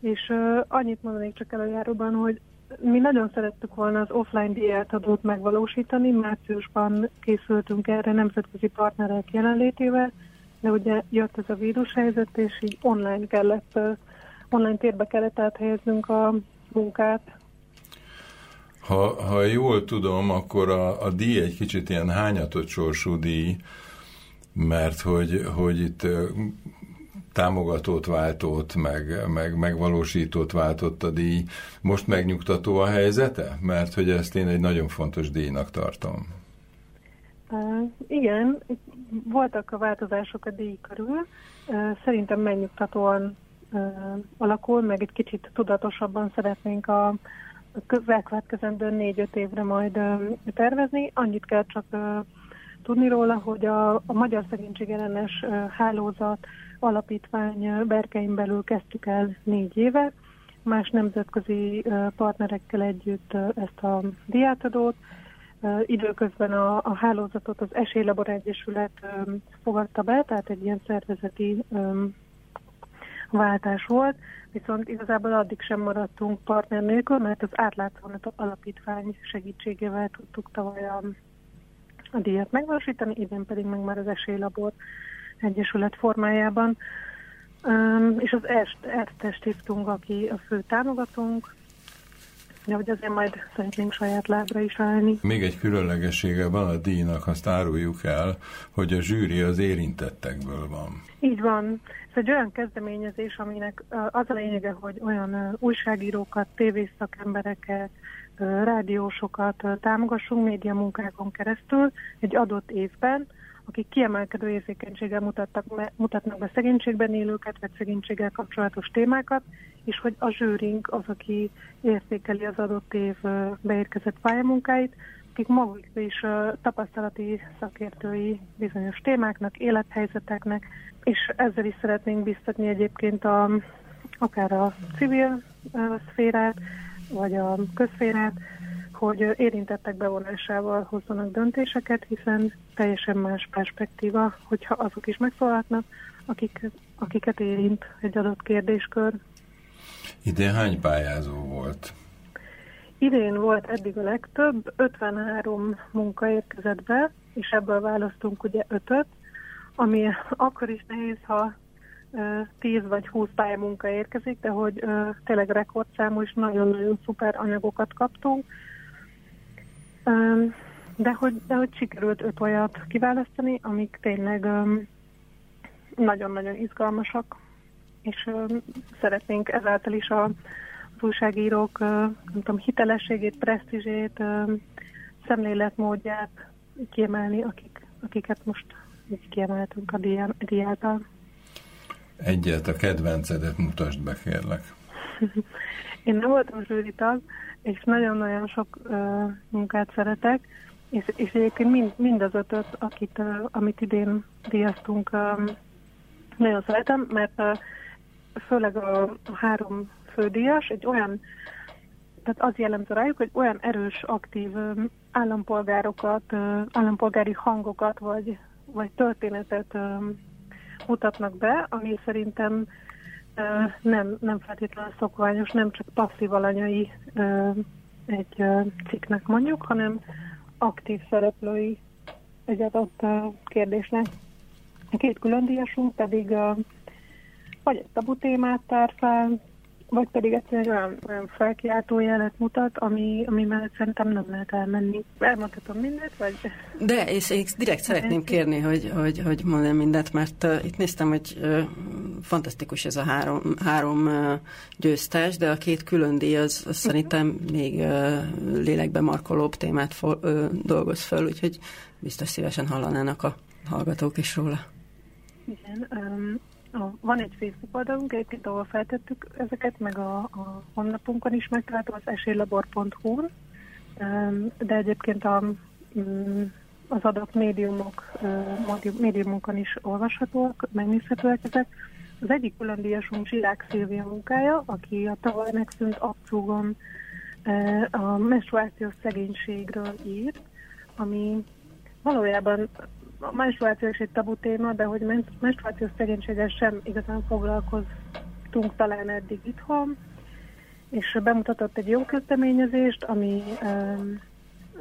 és uh, annyit mondanék csak előjáróban, hogy mi nagyon szerettük volna az offline diátadót megvalósítani, márciusban készültünk erre nemzetközi partnerek jelenlétével, de ugye jött ez a vírushelyzet, és így online kellett, online térbe kellett áthelyeznünk a munkát. Ha, ha jól tudom, akkor a, a díj egy kicsit ilyen hányatott sorsú díj, mert hogy, hogy itt támogatót váltott, meg, meg megvalósítót váltott a díj. Most megnyugtató a helyzete? Mert hogy ezt én egy nagyon fontos díjnak tartom. Uh, igen, voltak a változások a díj körül. Uh, szerintem megnyugtatóan uh, alakul, meg egy kicsit tudatosabban szeretnénk a, elkövetkezendő négy-öt évre majd uh, tervezni. Annyit kell csak uh, tudni róla, hogy a, a Magyar Szegénység ellenes uh, hálózat alapítvány berkein belül kezdtük el négy éve, más nemzetközi partnerekkel együtt ezt a diátadót, Időközben a, a hálózatot az Esélylabor Egyesület fogadta be, tehát egy ilyen szervezeti váltás volt, viszont igazából addig sem maradtunk partner nélkül, mert az átlátszónak alapítvány segítségével tudtuk tavaly a, a díjat megvalósítani, idén pedig meg már az Esélylabor Egyesület formájában. És az ERT-t hívtunk, aki a fő támogatónk, de hogy azért majd szeretnénk saját lábra is állni. Még egy különlegessége van a díjnak, azt áruljuk el, hogy a zsűri az érintettekből van. Így van. Ez egy olyan kezdeményezés, aminek az a lényege, hogy olyan újságírókat, tévészakembereket, rádiósokat támogassunk média munkákon keresztül egy adott évben, akik kiemelkedő érzékenységgel mutattak, mutatnak be szegénységben élőket, vagy szegénységgel kapcsolatos témákat, és hogy a zsűrink az, aki értékeli az adott év beérkezett pályamunkáit, akik maguk is tapasztalati szakértői bizonyos témáknak, élethelyzeteknek, és ezzel is szeretnénk biztatni egyébként a, akár a civil szférát, vagy a közszférát, hogy érintettek bevonásával hozzanak döntéseket, hiszen teljesen más perspektíva, hogyha azok is megszólalhatnak, akik, akiket érint egy adott kérdéskör. Idén hány pályázó volt? Idén volt eddig a legtöbb, 53 munka érkezett be, és ebből választunk ugye 5 ami akkor is nehéz, ha 10 vagy 20 pályamunka érkezik, de hogy tényleg rekordszámú és nagyon-nagyon szuper anyagokat kaptunk. De hogy, de hogy sikerült öt olyat kiválasztani, amik tényleg nagyon-nagyon izgalmasak, és szeretnénk ezáltal is a, az újságírók nem tudom, hitelességét, presztízsét, szemléletmódját kiemelni, akik, akiket most így kiemeltünk a diáltal. Egyet a kedvencedet mutasd be, kérlek. Én nem voltam zsűritag, és nagyon-nagyon sok uh, munkát szeretek, és, és egyébként mind, mind az ötöt, akit, uh, amit idén díjaztunk, um, nagyon szeretem, mert uh, főleg a, három fődíjas egy olyan, tehát az jellemző rájuk, hogy olyan erős, aktív um, állampolgárokat, uh, állampolgári hangokat, vagy, vagy történetet um, mutatnak be, ami szerintem nem, nem feltétlenül szokványos, nem csak passzív alanyai egy cikknek mondjuk, hanem aktív szereplői egy adott kérdésnek. A két külön díjasunk pedig vagy egy tabu témát tár fel, vagy pedig egyszerűen egy olyan, olyan felkiáltó jelet mutat, ami, ami mellett szerintem nem lehet elmenni. Elmondhatom mindent, vagy... De, és én direkt szeretném kérni, hogy, hogy, hogy mondjam mindent, mert uh, itt néztem, hogy uh, fantasztikus ez a három, három uh, győztes, de a két külön díj az, az szerintem még uh, lélekbe markolóbb témát for, uh, dolgoz föl, úgyhogy biztos szívesen hallanának a hallgatók is róla. Igen, um, van egy Facebook oldalunk, egyébként ahol feltettük ezeket, meg a, a honlapunkon is megtaláltam, az esélylabor.hu, de egyébként a, mm, az adott médiumok, médiumokon is olvashatóak, megnézhetőek ezek. Az egyik külön díjasunk Zsirák Szilvia munkája, aki a tavaly megszűnt abcúgon a menstruációs szegénységről írt, ami valójában a menstruáció is egy tabu téma, de hogy menstruációs szegénységgel sem igazán foglalkoztunk talán eddig itthon, és bemutatott egy jó kezdeményezést, ami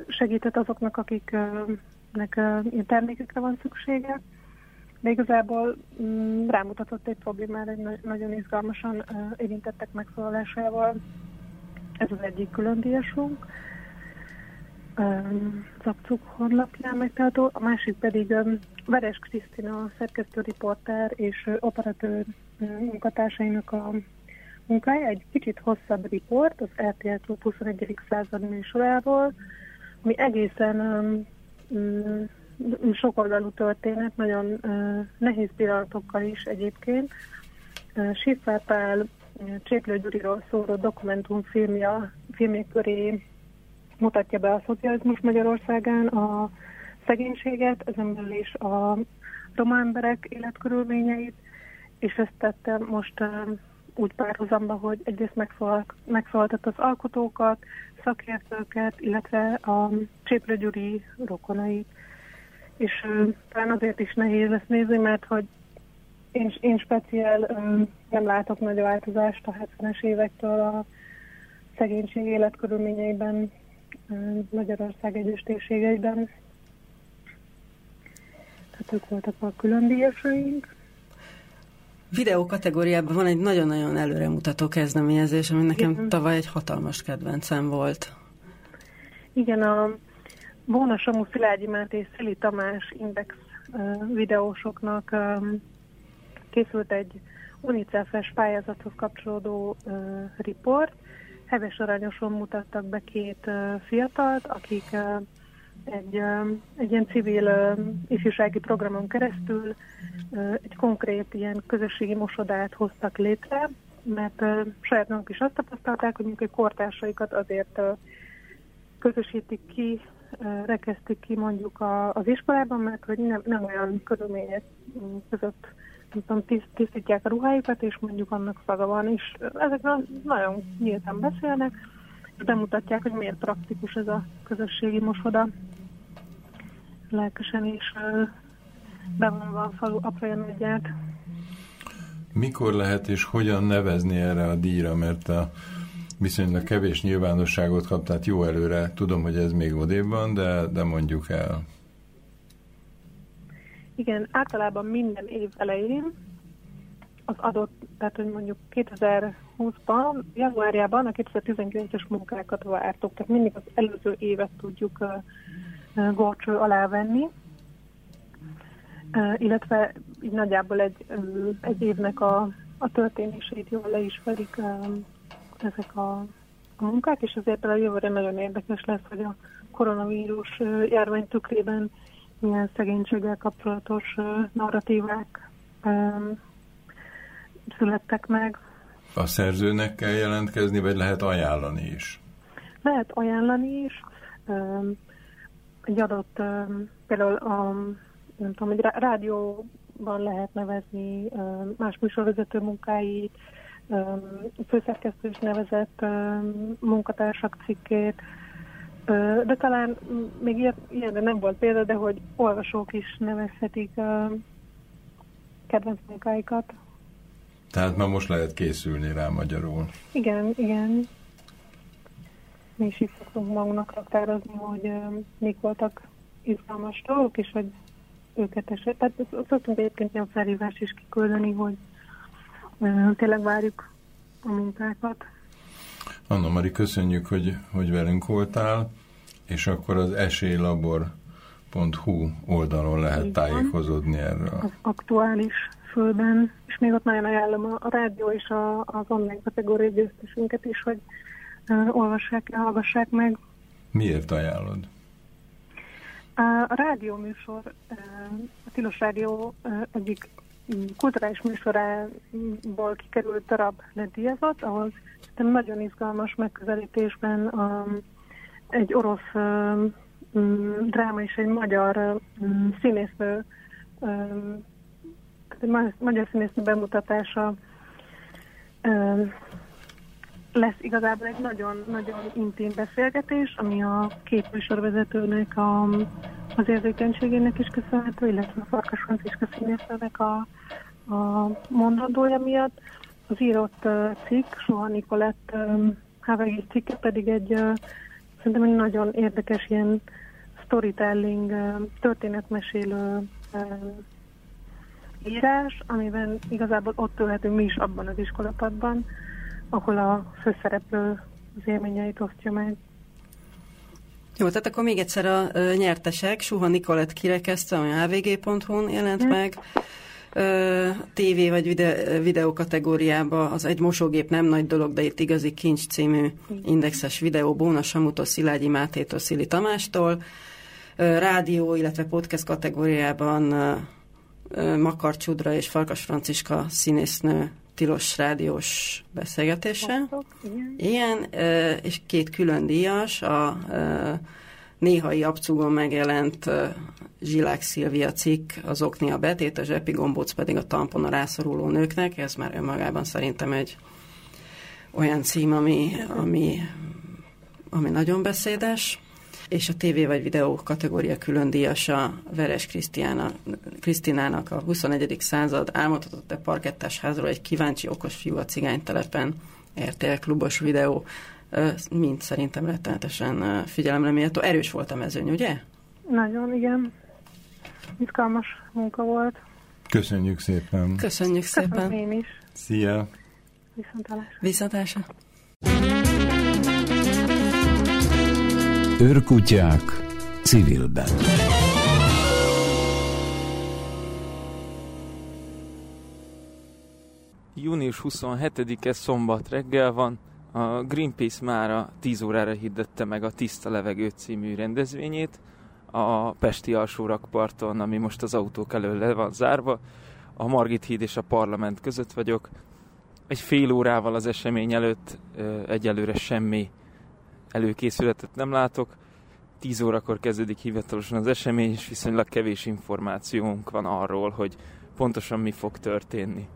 segített azoknak, akiknek termékekre van szüksége, de igazából mm, rámutatott egy problémára, egy nagyon izgalmasan érintettek megszólalásával. Ez az egyik külön díjasunk. Zapcuk honlapján megtalálható, a másik pedig Veres Krisztina szerkesztő riporter és operatőr munkatársainak a munkája, egy kicsit hosszabb riport az RTL 21. század műsorából, ami egészen um, sokoldalú történet, nagyon nehéz pillanatokkal is egyébként. Uh, Siffer Pál Cséplő Gyuriról szóló dokumentumfilmje filmje köré mutatja be a szocializmus Magyarországán a szegénységet, ezen belül is a roma emberek életkörülményeit, és ezt tette most úgy párhuzamba, hogy egyrészt megszólaltat az alkotókat, szakértőket, illetve a Cséplő Gyuri rokonait. És uh, talán azért is nehéz lesz nézni, mert hogy én, én speciál nem látok nagy változást a 70-es évektől a szegénység életkörülményeiben Magyarország egyes térségeiben. Tehát ők voltak a különdíjasaink. Videó kategóriában van egy nagyon-nagyon előremutató kezdeményezés, ami nekem Igen. tavaly egy hatalmas kedvencem volt. Igen, a Bóna Samu Szilágyi Máté Szili Tamás Index uh, videósoknak um, készült egy UNICEF-es pályázathoz kapcsolódó riport. Heves aranyoson mutattak be két fiatalt, akik egy, egy ilyen civil ifjúsági programon keresztül egy konkrét ilyen közösségi mosodát hoztak létre, mert saját maguk is azt tapasztalták, hogy mondjuk kortársaikat azért közösítik ki, rekesztik ki mondjuk az iskolában, mert hogy nem, nem olyan körülmények között tudom, tisztítják a ruhájukat, és mondjuk annak szaga van, és ezekről nagyon nyíltan beszélnek, és bemutatják, hogy miért praktikus ez a közösségi mosoda lelkesen is bevonva a falu apja nagyját. Mikor lehet és hogyan nevezni erre a díjra, mert a viszonylag kevés nyilvánosságot kap, tehát jó előre, tudom, hogy ez még odébb van, de, de mondjuk el. Igen, általában minden év elején az adott, tehát hogy mondjuk 2020-ban, januárjában a 2019-es munkákat vártuk, tehát mindig az előző évet tudjuk górcső alá venni, illetve így nagyjából egy, egy évnek a, a történéseit jól le is felik ezek a, a munkák, és ezért a jövőre nagyon érdekes lesz, hogy a koronavírus járvány tükrében milyen szegénységgel kapcsolatos narratívák születtek meg. A szerzőnek kell jelentkezni, vagy lehet ajánlani is? Lehet ajánlani is egy adott, például a, nem tudom, egy rádióban lehet nevezni más műsorvezető munkáit, főszerkesztő is nevezett munkatársak cikkét, de talán még ilyen, ilyenre nem volt példa, de hogy olvasók is nevezhetik kedvenc munkáikat. Tehát már most lehet készülni rá magyarul. Igen, igen mi is így szoktunk magunknak raktározni, hogy mik voltak izgalmas dolgok, és hogy őket eset. Tehát szoktunk egyébként ilyen felhívást is kiküldeni, hogy tényleg várjuk a munkákat. Anna Mari, köszönjük, hogy, hogy velünk voltál, és akkor az esélylabor.hu oldalon lehet Igen. tájékozódni erről. Az aktuális fölben, és még ott nagyon ajánlom a, a rádió és a, az online kategóriai győztesünket is, hogy olvassák, hallgassák meg. Miért ajánlod? A rádió műsor, a Tilos Rádió egyik kulturális műsorából kikerült darab lett díjazott, ahhoz nagyon izgalmas megközelítésben um, egy orosz um, dráma és egy magyar um, színésznő um, magyar színésznő bemutatása um, lesz igazából egy nagyon-nagyon intim beszélgetés, ami a két a, az érzékenységének is köszönhető, illetve a Farkas Franciska színésznőnek a, a mondandója miatt. Az írott cikk, Soha Nikolett Havegis cikke pedig egy szerintem egy nagyon érdekes ilyen storytelling, történetmesélő írás, amiben igazából ott ülhetünk mi is abban az iskolapadban, ahol a főszereplő az élményeit osztja meg. Jó, tehát akkor még egyszer a nyertesek. Suha Nikolett kirekezte, ami avg.hu-n jelent hmm. meg. TV vagy vide, videó kategóriába az egy mosógép nem nagy dolog, de itt igazi kincs című indexes videó Bóna Samutó, Szilágyi Mátétól, Szili Tamástól. Rádió, illetve podcast kategóriában Makar Csudra és Farkas Franciska színésznő tilos rádiós beszélgetése. Igen, és két külön díjas, a néhai abcugon megjelent Zsilák Szilvia cikk, az Oknia betét, a zsepi gombóc pedig a tampon a rászoruló nőknek, ez már önmagában szerintem egy olyan cím, ami, ami, ami nagyon beszédes és a TV vagy videó kategória külön díjasa Veres Krisztinának a 21. század álmodhatott a parkettás házról egy kíváncsi okos fiú a cigánytelepen RTL klubos videó, mind szerintem rettenetesen figyelemre méltó. Erős volt a mezőny, ugye? Nagyon, igen. Izgalmas munka volt. Köszönjük szépen. Köszönjük szépen. Köszönöm én is. Szia. Viszontalásra. Viszontalásra. Őrkutyák civilben. Június 27-e szombat reggel van, a Greenpeace mára 10 órára hirdette meg a Tiszta Levegő című rendezvényét a Pesti alsórakparton, ami most az autók elől le van zárva. A Margit híd és a parlament között vagyok. Egy fél órával az esemény előtt egyelőre semmi előkészületet nem látok. 10 órakor kezdődik hivatalosan az esemény, és viszonylag kevés információnk van arról, hogy pontosan mi fog történni.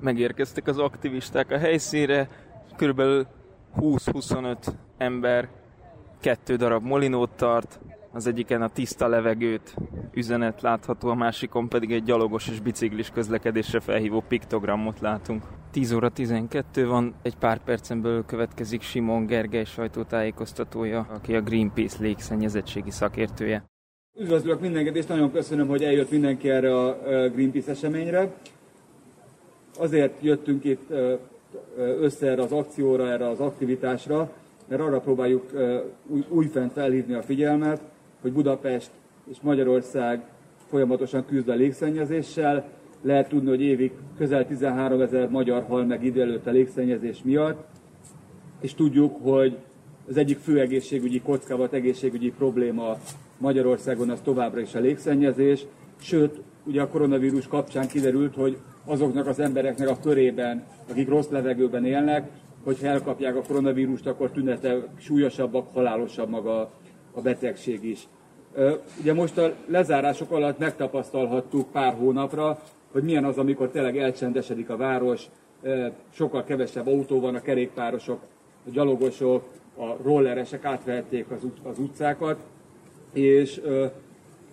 Megérkeztek az aktivisták a helyszínre, körülbelül 20-25 ember kettő darab molinót tart, az egyiken a tiszta levegőt üzenet látható, a másikon pedig egy gyalogos és biciklis közlekedésre felhívó piktogramot látunk. 10 óra 12 van, egy pár percen belül következik Simon Gergely sajtótájékoztatója, aki a Greenpeace légszennyezettségi szakértője. Üdvözlök mindenkit, és nagyon köszönöm, hogy eljött mindenki erre a Greenpeace eseményre. Azért jöttünk itt össze erre az akcióra, erre az aktivitásra, mert arra próbáljuk újfent felhívni a figyelmet, hogy Budapest és Magyarország folyamatosan küzd a légszennyezéssel. Lehet tudni, hogy évig közel 13 ezer magyar hal meg idő előtt a légszennyezés miatt, és tudjuk, hogy az egyik fő egészségügyi kockávat, egészségügyi probléma Magyarországon az továbbra is a légszennyezés, sőt, ugye a koronavírus kapcsán kiderült, hogy azoknak az embereknek a körében, akik rossz levegőben élnek, hogyha elkapják a koronavírust, akkor tünete súlyosabbak, halálosabb maga a betegség is. Ugye most a lezárások alatt megtapasztalhattuk pár hónapra, hogy milyen az, amikor tényleg elcsendesedik a város, sokkal kevesebb autó van, a kerékpárosok, a gyalogosok, a rolleresek átvehették az, ut- az utcákat, és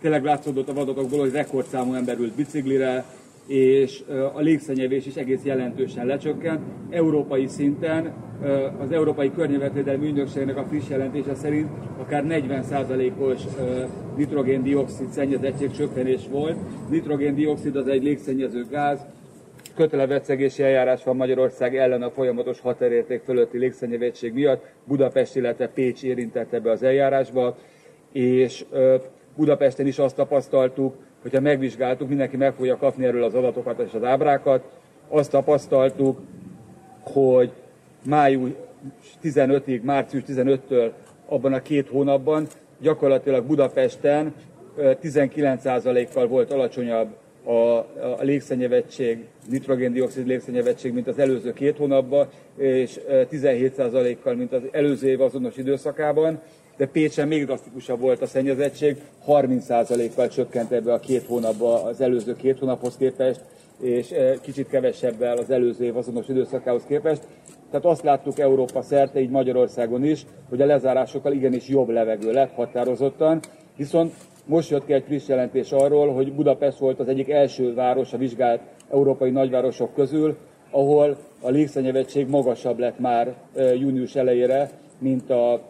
tényleg látszódott a adatokból, hogy rekordszámú ember ült biciklire, és a légszennyevés is egész jelentősen lecsökkent. Európai szinten az Európai Környezetvédelmi Ügynökségnek a friss jelentése szerint akár 40%-os nitrogén-dioxid szennyezettség csökkenés volt. Nitrogén-dioxid az egy légszennyező gáz, kötelevecegési eljárás van Magyarország ellen a folyamatos határérték fölötti légszennyezettség miatt. Budapest, illetve Pécs érintett ebbe az eljárásba, és Budapesten is azt tapasztaltuk, hogyha megvizsgáltuk, mindenki meg fogja kapni erről az adatokat és az ábrákat, azt tapasztaltuk, hogy május 15-ig, március 15-től abban a két hónapban gyakorlatilag Budapesten 19%-kal volt alacsonyabb a, a légszennyezettség, nitrogén-dioxid légszennyezettség, mint az előző két hónapban, és 17%-kal, mint az előző év azonos időszakában de Pécsen még drasztikusabb volt a szennyezettség, 30%-kal csökkent ebbe a két hónapba az előző két hónaphoz képest, és eh, kicsit kevesebbel az előző év azonos időszakához képest. Tehát azt láttuk Európa szerte, így Magyarországon is, hogy a lezárásokkal igenis jobb levegő lett határozottan, viszont most jött ki egy friss jelentés arról, hogy Budapest volt az egyik első város a vizsgált európai nagyvárosok közül, ahol a légszennyezettség magasabb lett már eh, június elejére, mint a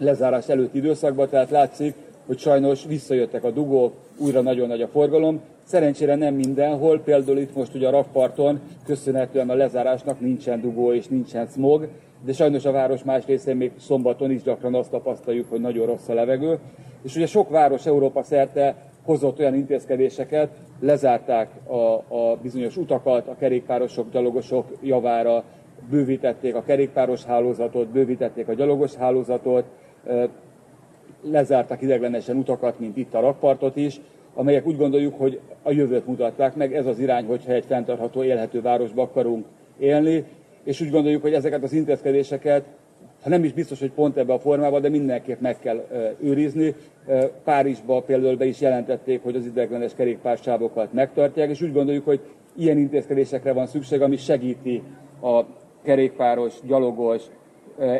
lezárás előtti időszakban, tehát látszik, hogy sajnos visszajöttek a dugók, újra nagyon nagy a forgalom. Szerencsére nem mindenhol, például itt most ugye a rakparton köszönhetően a lezárásnak nincsen dugó és nincsen smog, de sajnos a város más részén még szombaton is gyakran azt tapasztaljuk, hogy nagyon rossz a levegő. És ugye sok város Európa szerte hozott olyan intézkedéseket, lezárták a, a bizonyos utakat, a kerékpárosok, gyalogosok javára, bővítették a kerékpáros hálózatot, bővítették a gyalogos hálózatot, lezártak ideglenesen utakat, mint itt a rakpartot is, amelyek úgy gondoljuk, hogy a jövőt mutatták meg, ez az irány, hogyha egy fenntartható, élhető városba akarunk élni, és úgy gondoljuk, hogy ezeket az intézkedéseket, ha nem is biztos, hogy pont ebbe a formában, de mindenképp meg kell őrizni. Párizsba például be is jelentették, hogy az ideglenes kerékpársávokat megtartják, és úgy gondoljuk, hogy ilyen intézkedésekre van szükség, ami segíti a kerékpáros, gyalogos,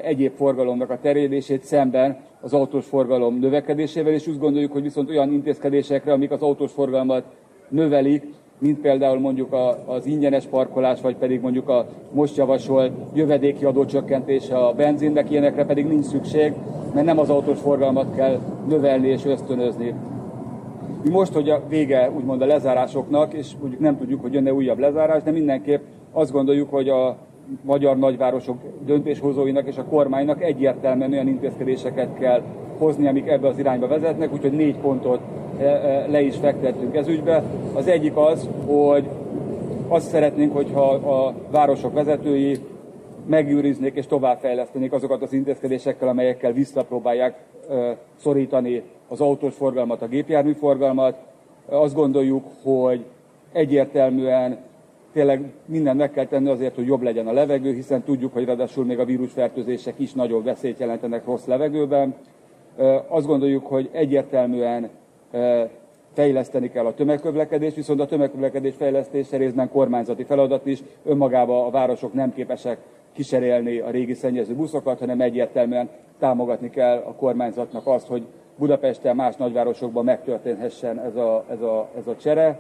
egyéb forgalomnak a terjedését szemben az autós forgalom növekedésével, és úgy gondoljuk, hogy viszont olyan intézkedésekre, amik az autós forgalmat növelik, mint például mondjuk az ingyenes parkolás, vagy pedig mondjuk a most javasolt jövedéki adócsökkentése a benzinnek, ilyenekre pedig nincs szükség, mert nem az autós forgalmat kell növelni és ösztönözni. Mi most, hogy a vége úgymond a lezárásoknak, és mondjuk nem tudjuk, hogy jönne újabb lezárás, de mindenképp azt gondoljuk, hogy a magyar nagyvárosok döntéshozóinak és a kormánynak egyértelműen olyan intézkedéseket kell hozni, amik ebbe az irányba vezetnek, úgyhogy négy pontot e, e, le is fektettünk ez ügybe. Az egyik az, hogy azt szeretnénk, hogyha a városok vezetői megőriznék és továbbfejlesztenék azokat az intézkedésekkel, amelyekkel visszapróbálják e, szorítani az autós forgalmat, a gépjármű forgalmat. Azt gondoljuk, hogy egyértelműen tényleg mindent meg kell tenni azért, hogy jobb legyen a levegő, hiszen tudjuk, hogy ráadásul még a vírusfertőzések is nagyobb veszélyt jelentenek rossz levegőben. Azt gondoljuk, hogy egyértelműen fejleszteni kell a tömegközlekedést, viszont a tömegközlekedés fejlesztése részben kormányzati feladat is. Önmagában a városok nem képesek kiserélni a régi szennyező buszokat, hanem egyértelműen támogatni kell a kormányzatnak azt, hogy Budapesten, más nagyvárosokban megtörténhessen ez a, ez a, ez a csere.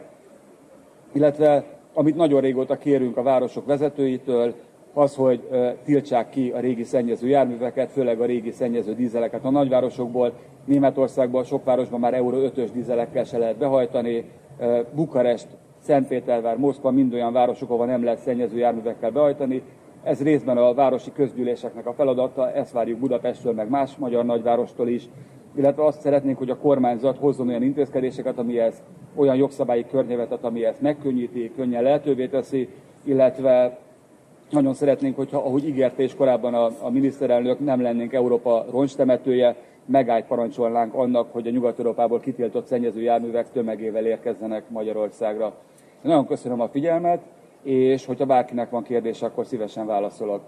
Illetve amit nagyon régóta kérünk a városok vezetőitől, az, hogy tiltsák ki a régi szennyező járműveket, főleg a régi szennyező dízeleket a nagyvárosokból. Németországban, sok városban már Euró 5-ös dízelekkel se lehet behajtani. Bukarest, Szentpétervár, Moszkva mind olyan városok, ahol nem lehet szennyező járművekkel behajtani. Ez részben a városi közgyűléseknek a feladata, ezt várjuk Budapestről, meg más magyar nagyvárostól is, illetve azt szeretnénk, hogy a kormányzat hozzon olyan intézkedéseket, ami ezt olyan jogszabályi környezetet, ami ezt megkönnyíti, könnyen lehetővé teszi, illetve nagyon szeretnénk, hogyha, ahogy ígérte is korábban a, a miniszterelnök, nem lennénk Európa roncstemetője, megállt parancsolnánk annak, hogy a Nyugat-Európából kitiltott szennyező járművek tömegével érkezzenek Magyarországra. Nagyon köszönöm a figyelmet, és hogyha bárkinek van kérdése, akkor szívesen válaszolok.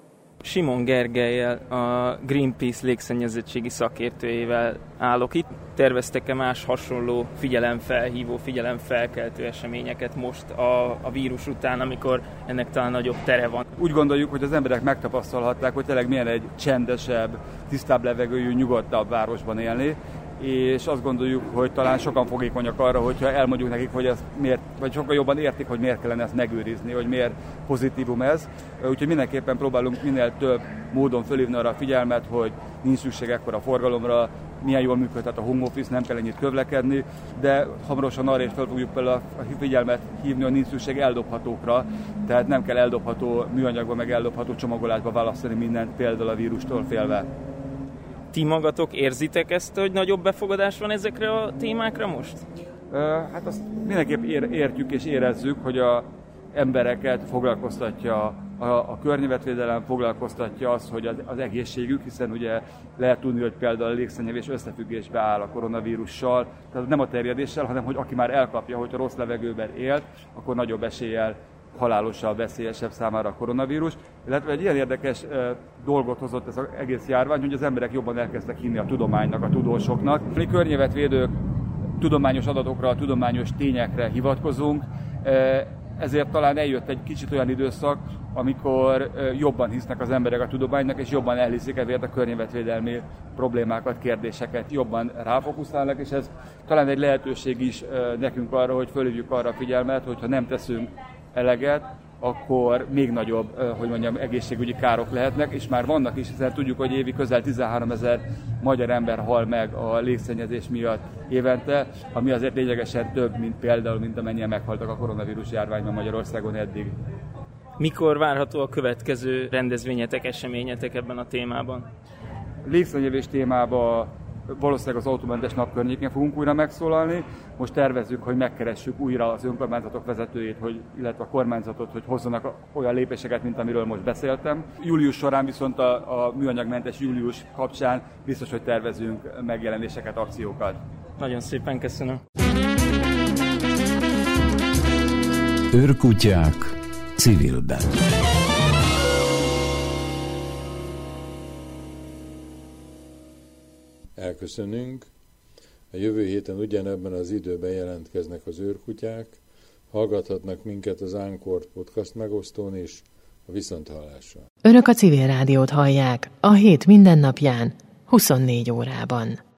Simon Gergelyel, a Greenpeace légszennyezettségi szakértőjével állok itt. Terveztek-e más hasonló figyelemfelhívó, figyelemfelkeltő eseményeket most a, a vírus után, amikor ennek talán nagyobb tere van? Úgy gondoljuk, hogy az emberek megtapasztalhatták, hogy tényleg milyen egy csendesebb, tisztább levegőjű, nyugodtabb városban élni, és azt gondoljuk, hogy talán sokan fogékonyak arra, hogyha elmondjuk nekik, hogy ez miért, vagy sokkal jobban értik, hogy miért kellene ezt megőrizni, hogy miért pozitívum ez. Úgyhogy mindenképpen próbálunk minél több módon fölhívni arra a figyelmet, hogy nincs szükség ekkora forgalomra, milyen jól működhet a home office, nem kell ennyit kövlekedni, de hamarosan arra is fel fogjuk a figyelmet hívni, hogy nincs szükség eldobhatókra, tehát nem kell eldobható műanyagba, meg eldobható csomagolásba választani mindent, például a vírustól félve ti magatok érzitek ezt, hogy nagyobb befogadás van ezekre a témákra most? Hát azt mindenképp ér, értjük és érezzük, hogy a embereket foglalkoztatja a, a környezetvédelem, foglalkoztatja az, hogy az, az egészségük, hiszen ugye lehet tudni, hogy például a légszennyevés összefüggésbe áll a koronavírussal, tehát nem a terjedéssel, hanem hogy aki már elkapja, hogy a rossz levegőben élt, akkor nagyobb eséllyel halálosabb, veszélyesebb számára a koronavírus. Illetve egy ilyen érdekes dolgot hozott ez az egész járvány, hogy az emberek jobban elkezdtek hinni a tudománynak, a tudósoknak. Mi környezetvédők tudományos adatokra, tudományos tényekre hivatkozunk, ezért talán eljött egy kicsit olyan időszak, amikor jobban hisznek az emberek a tudománynak, és jobban elhiszik ezért a környezetvédelmi problémákat, kérdéseket, jobban ráfokuszálnak, és ez talán egy lehetőség is nekünk arra, hogy fölhívjuk arra a figyelmet, hogyha nem teszünk eleget, akkor még nagyobb, hogy mondjam, egészségügyi károk lehetnek, és már vannak is, hiszen tudjuk, hogy évi közel 13 ezer magyar ember hal meg a légszennyezés miatt évente, ami azért lényegesen több, mint például, mint amennyien meghaltak a koronavírus járványban Magyarországon eddig. Mikor várható a következő rendezvényetek, eseményetek ebben a témában? Légszennyezés témában valószínűleg az autómentes nap környékén fogunk újra megszólalni. Most tervezzük, hogy megkeressük újra az önkormányzatok vezetőjét, hogy, illetve a kormányzatot, hogy hozzanak olyan lépéseket, mint amiről most beszéltem. Július során viszont a, a műanyagmentes július kapcsán biztos, hogy tervezünk megjelenéseket, akciókat. Nagyon szépen köszönöm. Őrkutyák civilben. Elköszönünk. A jövő héten ugyanebben az időben jelentkeznek az őrkutyák, hallgathatnak minket az Ánkort podcast megosztón is, a Viszonthallásra. Önök a civil rádiót hallják a hét mindennapján, 24 órában.